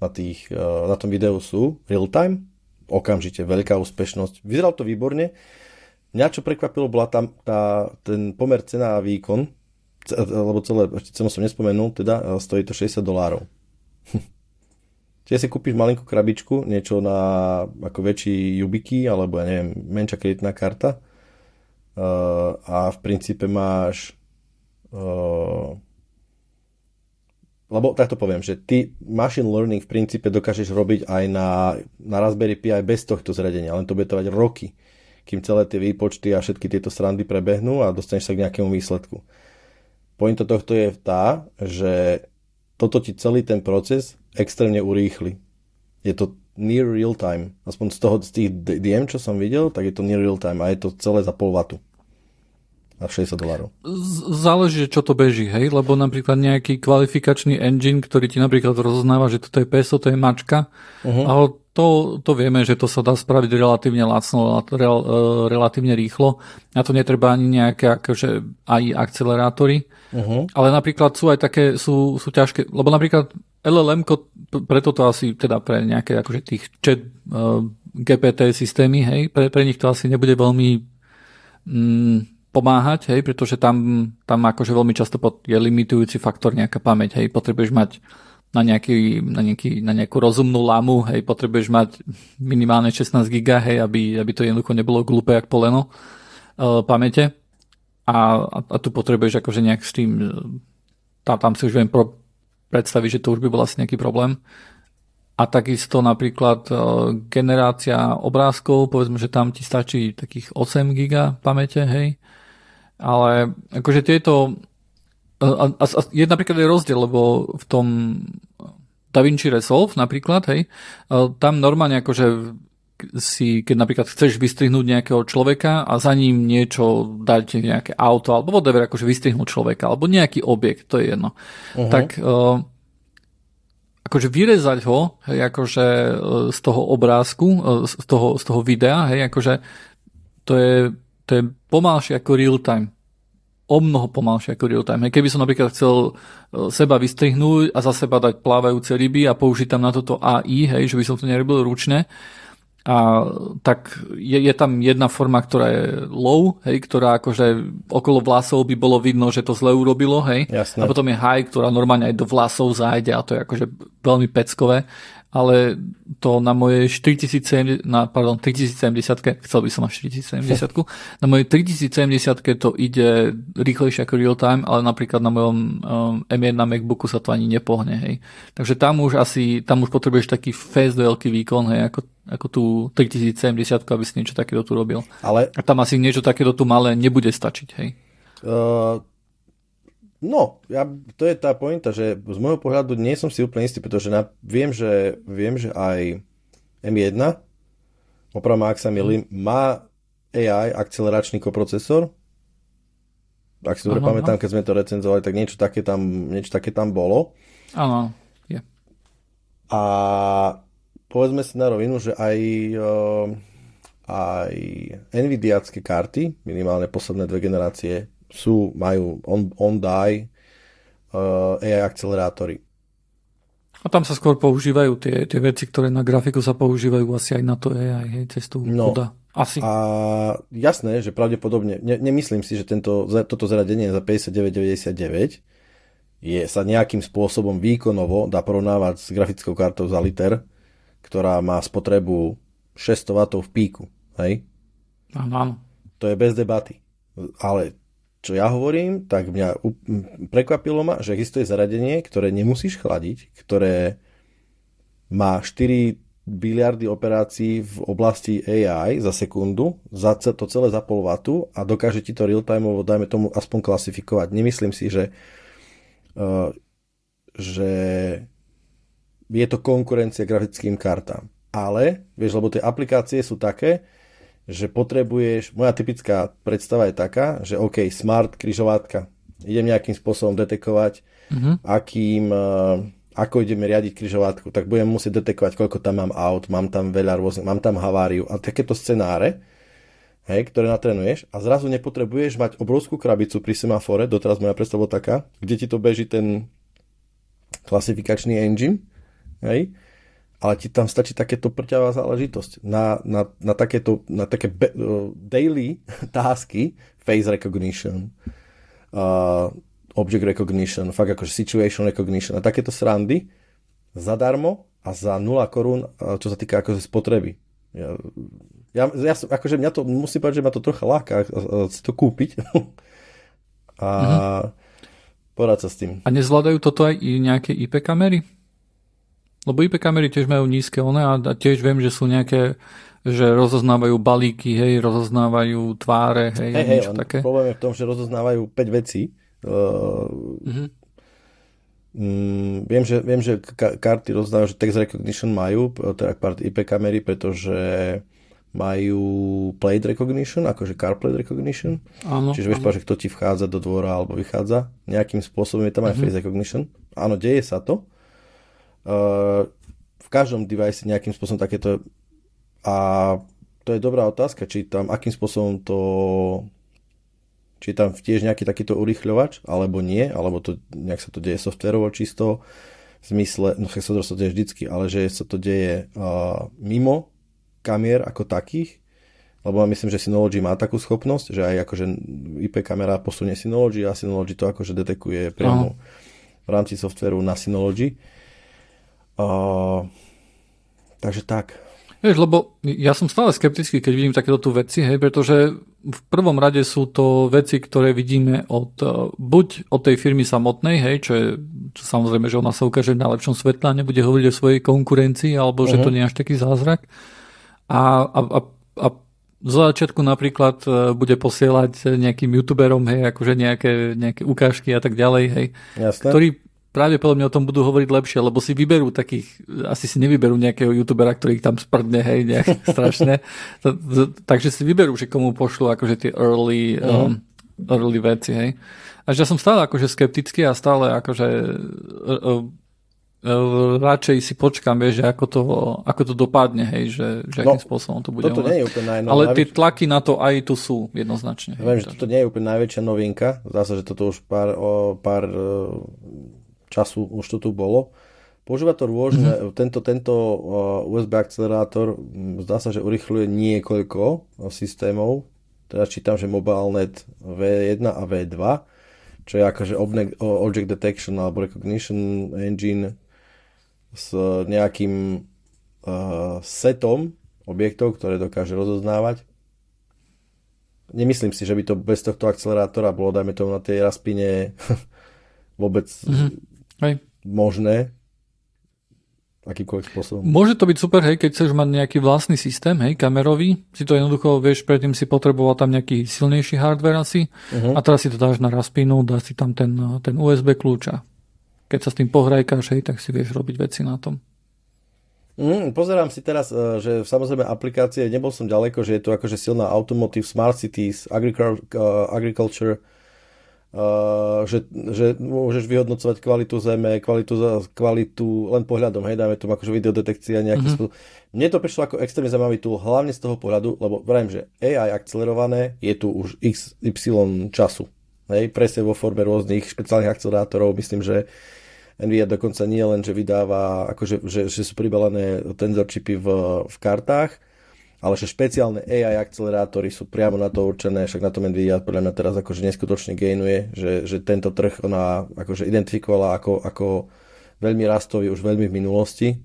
na, tých, eh, na tom videu sú real time, okamžite veľká úspešnosť. Vyzeralo to výborne. Mňa čo prekvapilo, bola tam tá, ten pomer cena a výkon, lebo celé, ešte cenu som nespomenul, teda eh, stojí to 60 dolárov. Čiže si kúpiš malinkú krabičku, niečo na ako väčší Yubiky, alebo ja neviem, menšia kreditná karta uh, a v princípe máš lebo takto poviem, že ty machine learning v princípe dokážeš robiť aj na, na Raspberry Pi aj bez tohto zradenia, len to bude trvať roky, kým celé tie výpočty a všetky tieto srandy prebehnú a dostaneš sa k nejakému výsledku. Pointo tohto je tá, že toto ti celý ten proces extrémne urýchli. Je to near real time. Aspoň z toho, z tých DM, čo som videl, tak je to near real time a je to celé za pol vatu na 60 dolárov. Záleží, čo to beží, hej, lebo napríklad nejaký kvalifikačný engine, ktorý ti napríklad rozoznáva, že toto je peso, to je mačka, uh-huh. ale to, to vieme, že to sa dá spraviť relatívne lacno, rel, e, relatívne rýchlo. Na to netreba ani nejaké akože AI akcelerátory. Uh-huh. Ale napríklad sú aj také, sú, sú ťažké, lebo napríklad LLM, preto to asi teda pre nejaké akože tých chat uh, GPT systémy, hej, pre, pre nich to asi nebude veľmi mm, pomáhať, hej, pretože tam, tam akože veľmi často je limitujúci faktor nejaká pamäť, hej, potrebuješ mať na, nejaký, na, nejaký, na nejakú rozumnú lamu, hej, potrebuješ mať minimálne 16 giga, hej, aby, aby to jednoducho nebolo glúpe jak poleno uh, pamäte. A, a, a tu potrebuješ akože nejak s tým, e, tam, tam si už viem pro, predstaviť, že to už by bol asi nejaký problém. A takisto napríklad uh, generácia obrázkov, povedzme, že tam ti stačí takých 8 giga pamäte, hej, ale akože tieto... A, a, a je napríklad aj rozdiel, lebo v tom DaVinci Resolve napríklad, hej, tam normálne akože si, keď napríklad chceš vystrihnúť nejakého človeka a za ním niečo dať nejaké auto alebo whatever, akože vystrihnúť človeka alebo nejaký objekt, to je jedno. Uh-huh. Tak uh, akože vyrezať ho, hej, akože z toho obrázku, z toho, z toho videa, hej, akože to je, to je pomalšie ako real time o mnoho pomalšie ako real time. Keby som napríklad chcel e, seba vystrihnúť a za seba dať plávajúce ryby a použiť tam na toto AI, hej, že by som to nerobil ručne, a tak je, je tam jedna forma, ktorá je low, hej, ktorá akože okolo vlasov by bolo vidno, že to zle urobilo, hej. Jasné. A potom je high, ktorá normálne aj do vlasov zájde a to je akože veľmi peckové ale to na mojej 4070, na, pardon, 3070, chcel by som mať 4070, na mojej 3070 to ide rýchlejšie ako real time, ale napríklad na mojom um, M1 MacBooku sa to ani nepohne, hej. Takže tam už asi, tam už potrebuješ taký fast veľký výkon, hej, ako, ako tú 3070, aby si niečo takéto tu robil. Ale... A tam asi niečo takéto tu malé nebude stačiť, hej. Uh No, ja, to je tá pointa, že z môjho pohľadu nie som si úplne istý, pretože na, viem, že, viem, že aj M1, opravom ak sa milím, má AI akceleračný koprocesor. Ak si dobre pamätám, keď sme to recenzovali, tak niečo také tam, niečo také tam bolo. Áno, je. A povedzme si na rovinu, že aj, aj Nvidiacké karty, minimálne posledné dve generácie, sú, majú on, on die uh, AI akcelerátory. A tam sa skôr používajú tie, tie veci, ktoré na grafiku sa používajú asi aj na to AI, hej, cez tú no, kuda. Asi. A jasné, že pravdepodobne, ne, nemyslím si, že tento, toto zradenie za 59,99 je, sa nejakým spôsobom výkonovo dá porovnávať s grafickou kartou za liter, ktorá má spotrebu 600 W v píku. Hej? Áno, áno. To je bez debaty. Ale čo ja hovorím, tak mňa prekvapilo ma, že existuje zaradenie, ktoré nemusíš chladiť, ktoré má 4 biliardy operácií v oblasti AI za sekundu, za to celé za pol vatu a dokáže ti to real-timeovo, dajme tomu, aspoň klasifikovať. Nemyslím si, že, uh, že je to konkurencia grafickým kartám. Ale, vieš, lebo tie aplikácie sú také, že potrebuješ, moja typická predstava je taká, že OK, smart križovátka, idem nejakým spôsobom detekovať, mm-hmm. akým, uh, ako ideme riadiť križovatku, tak budem musieť detekovať, koľko tam mám aut, mám tam veľa rôznych, mám tam haváriu a takéto scenáre, hej, ktoré natrenuješ a zrazu nepotrebuješ mať obrovskú krabicu pri semafore, doteraz moja predstava taká, kde ti to beží ten klasifikačný engine, hej, ale ti tam stačí takéto prťavá záležitosť. Na, na, na, takéto, na také be, uh, daily tásky, face recognition, uh, object recognition, fakt akože situation recognition a takéto srandy zadarmo a za 0 korún, uh, čo sa týka akože spotreby. Ja, ja, ja akože mňa to, musím povedať, že ma to trocha láka si to kúpiť a mm-hmm. porať sa s tým. A nezvládajú toto aj nejaké IP kamery? Lebo IP kamery tiež majú nízke one a tiež viem, že sú nejaké že rozoznávajú balíky, hej, rozoznávajú tváre, hej, hey, niečo hey, také. Problém je v tom, že rozoznávajú 5 vecí. Uh, mm-hmm. mm, viem, že, viem, že karty rozoznávajú, že text recognition majú, teda IP kamery, pretože majú plate recognition, akože car plate recognition. Áno, Čiže vieš, že kto ti vchádza do dvora alebo vychádza. Nejakým spôsobom je tam aj mm-hmm. face recognition. Áno, deje sa to v každom device nejakým spôsobom takéto a to je dobrá otázka, či tam akým spôsobom to či je tam tiež nejaký takýto urychľovač, alebo nie, alebo to nejak sa to deje softverovo čisto, v zmysle, no sa to deje vždycky, ale že sa to deje uh, mimo kamier ako takých, lebo myslím, že Synology má takú schopnosť, že aj akože IP kamera posunie Synology a Synology to akože detekuje priamo v rámci softveru na Synology. Uh, takže tak. Vieš, lebo ja som stále skeptický, keď vidím takéto tu veci, hej, pretože v prvom rade sú to veci, ktoré vidíme od, uh, buď od tej firmy samotnej, hej, čo je čo samozrejme, že ona sa ukáže v najlepšom svetle a nebude hovoriť o svojej konkurencii, alebo uh-huh. že to mhm. nie je až taký zázrak. A, a, a, a zo začiatku napríklad uh, bude posielať nejakým youtuberom, hej, akože nejaké, nejaké ukážky a tak ďalej, hej, Jasne. ktorí pravdepodobne o tom budú hovoriť lepšie, lebo si vyberú takých, asi si nevyberú nejakého youtubera, ktorý ich tam sprdne, hej, nejak strašne. Takže si vyberú, že komu pošlu akože tie early, uh-huh. um, early veci, hej. A že ja som stále akože skeptický a stále akože uh, uh, radšej si počkam, vieš, že ako to, ako to dopadne, hej, že, že no, akým spôsobom to bude. Toto nie je úplne najno, Ale tie tlaky na to aj tu sú jednoznačne. Viem, že toto nie je úplne najväčšia novinka. Zdá sa, že toto už pár, o, pár uh, času už to tu bolo. Používa to rôzne, mm-hmm. tento, tento USB akcelerátor zdá sa, že urychluje niekoľko systémov. Teraz čítam, že MobileNet V1 a V2, čo je akože Object Detection alebo Recognition Engine s nejakým uh, setom objektov, ktoré dokáže rozoznávať. Nemyslím si, že by to bez tohto akcelerátora bolo, dajme tomu na tej raspine vôbec mm-hmm Hej. možné akýmkoľvek spôsobom. Môže to byť super, hej, keď chceš mať nejaký vlastný systém, hej, kamerový, si to jednoducho, vieš, predtým si potreboval tam nejaký silnejší hardware asi uh-huh. a teraz si to dáš na raspinu, dáš si tam ten, ten USB kľúča. Keď sa s tým pohrajkáš, hej, tak si vieš robiť veci na tom. Mm, pozerám si teraz, e, že samozrejme aplikácie, nebol som ďaleko, že je tu akože silná automotive, smart cities, agriculture, Uh, že, že môžeš vyhodnocovať kvalitu zeme, kvalitu, kvalitu len pohľadom, hej, dáme tomu akože videodetekcia nejaký mm-hmm. spôsob. Mne to prišlo ako extrémne zaujímavý tool, hlavne z toho pohľadu, lebo vrajím, že AI akcelerované je tu už XY času. Hej, presne vo forme rôznych špeciálnych akcelerátorov, myslím, že Nvidia dokonca nie len, že vydáva, akože, že, že sú pribalené tenzor čipy v, v kartách, ale že špeciálne AI akcelerátory sú priamo na to určené, však na tom Nvidia podľa mňa teraz akože neskutočne gainuje, že, že tento trh ona akože identifikovala ako, ako veľmi rastový už veľmi v minulosti.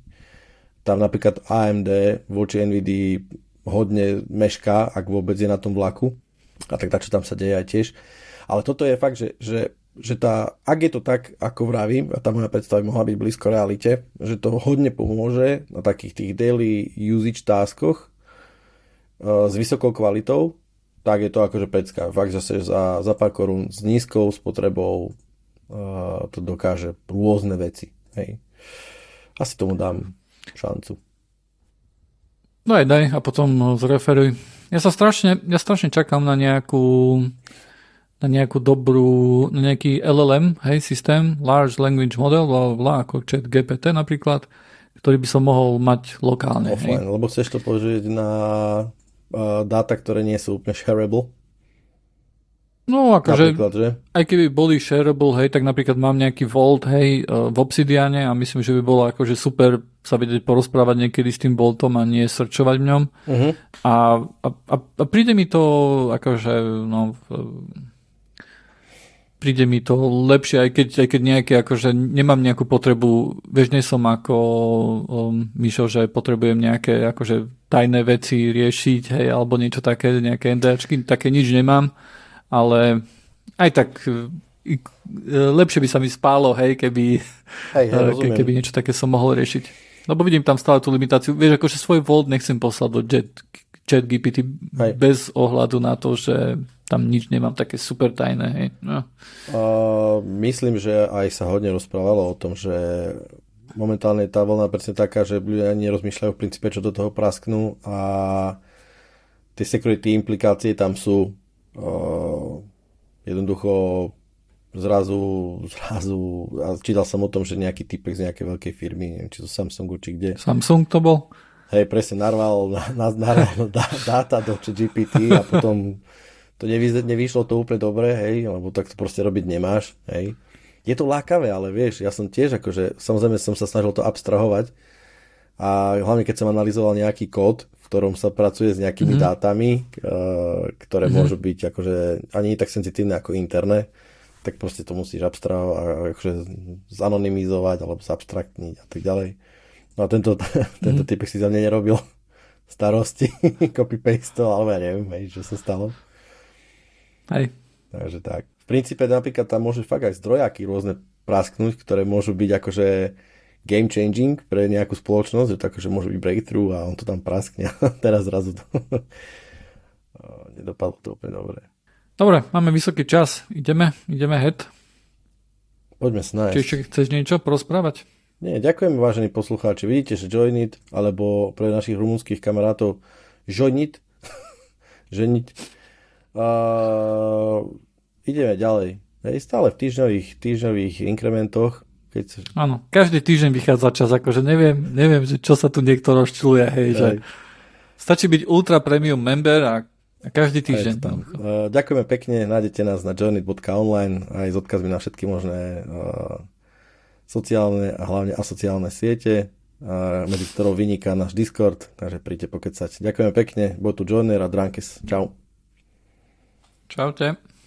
Tam napríklad AMD voči Nvidia hodne mešká, ak vôbec je na tom vlaku. A tak čo tam sa deje aj tiež. Ale toto je fakt, že, že, že tá, ak je to tak, ako vravím, a tá moja predstava mohla byť blízko realite, že to hodne pomôže na takých tých daily usage taskoch, s vysokou kvalitou, tak je to akože pecka. Fakt, že za, za pár korún s nízkou spotrebou uh, to dokáže rôzne veci. Hej. Asi tomu dám šancu. Daj, daj a potom zreferuj. Ja sa strašne, ja strašne čakám na nejakú na nejakú dobrú, na nejaký LLM, hej, systém, Large Language Model, bla, bla, ako chat GPT napríklad, ktorý by som mohol mať lokálne. Offline, hej. lebo chceš to použiť na dáta, ktoré nie sú úplne shareable. No akože, aj keby boli shareable, hej, tak napríklad mám nejaký Vault, hej, e, v Obsidiane a myslím, že by bolo akože super sa vedieť porozprávať niekedy s tým Vaultom a nie srčovať v ňom. Uh-huh. A, a, a príde mi to akože, no, príde mi to lepšie, aj keď, aj keď nejaké, akože nemám nejakú potrebu, vieš, nie som ako um, Mišo, že potrebujem nejaké akože tajné veci riešiť, hej, alebo niečo také, nejaké NDAčky, také nič nemám, ale aj tak e, lepšie by sa mi spálo, hej, keby, hej, hej, keby niečo také som mohol riešiť. Lebo vidím tam stále tú limitáciu. Vieš, akože svoj Volt nechcem poslať do Jet, chat GPT hej. bez ohľadu na to, že tam nič nemám také super tajné. Hej. No. Uh, myslím, že aj sa hodne rozprávalo o tom, že momentálne je tá vlna presne taká, že ľudia nerozmýšľajú v princípe, čo do toho prasknú a tie security implikácie tam sú uh, jednoducho zrazu, zrazu, a čítal som o tom, že nejaký typek z nejakej veľkej firmy, neviem, či to Samsungu, či kde. Samsung to bol? Hej, presne narval, narval dáta do GPT a potom to nevy, nevyšlo to úplne dobre, hej, lebo tak to proste robiť nemáš, hej. Je to lákavé, ale vieš, ja som tiež akože, samozrejme som sa snažil to abstrahovať a hlavne keď som analyzoval nejaký kód, v ktorom sa pracuje s nejakými mm-hmm. dátami, uh, ktoré mm-hmm. môžu byť akože ani tak senzitívne ako interné, tak proste to musíš abstrahovať, akože zanonymizovať alebo zabstraktniť a tak ďalej. No a tento, mm-hmm. tento typek si za mňa nerobil starosti, copy-paste alebo ja neviem, hej, čo sa stalo. Hej. Takže tak. Princípe napríklad tam môže fakt aj zdrojaky rôzne prasknúť, ktoré môžu byť akože game changing pre nejakú spoločnosť, že to akože môže byť breakthrough a on to tam praskne a teraz zrazu to nedopadlo to úplne dobre. Dobre, máme vysoký čas. Ideme, ideme head. Poďme nájsť. Či ešte chceš niečo porozprávať? Nie, ďakujem vážení poslucháči. Vidíte, že Joinit, alebo pre našich rumunských kamarátov Joinit, ženiť. A, ideme ďalej. Hej, stále v týždňových, týždňových inkrementoch. Keď. Áno, každý týždeň vychádza čas, akože neviem, neviem, že čo sa tu niekto rozčiluje, hej, hej. že stačí byť ultra premium member a každý týždeň. Tam. Uh, ďakujeme pekne, nájdete nás na journey.online aj s odkazmi na všetky možné uh, sociálne a hlavne asociálne siete, uh, medzi ktorou vyniká náš Discord, takže príďte pokecať. Ďakujeme pekne, bol tu Joiner a Drankes. Čau. Čaute.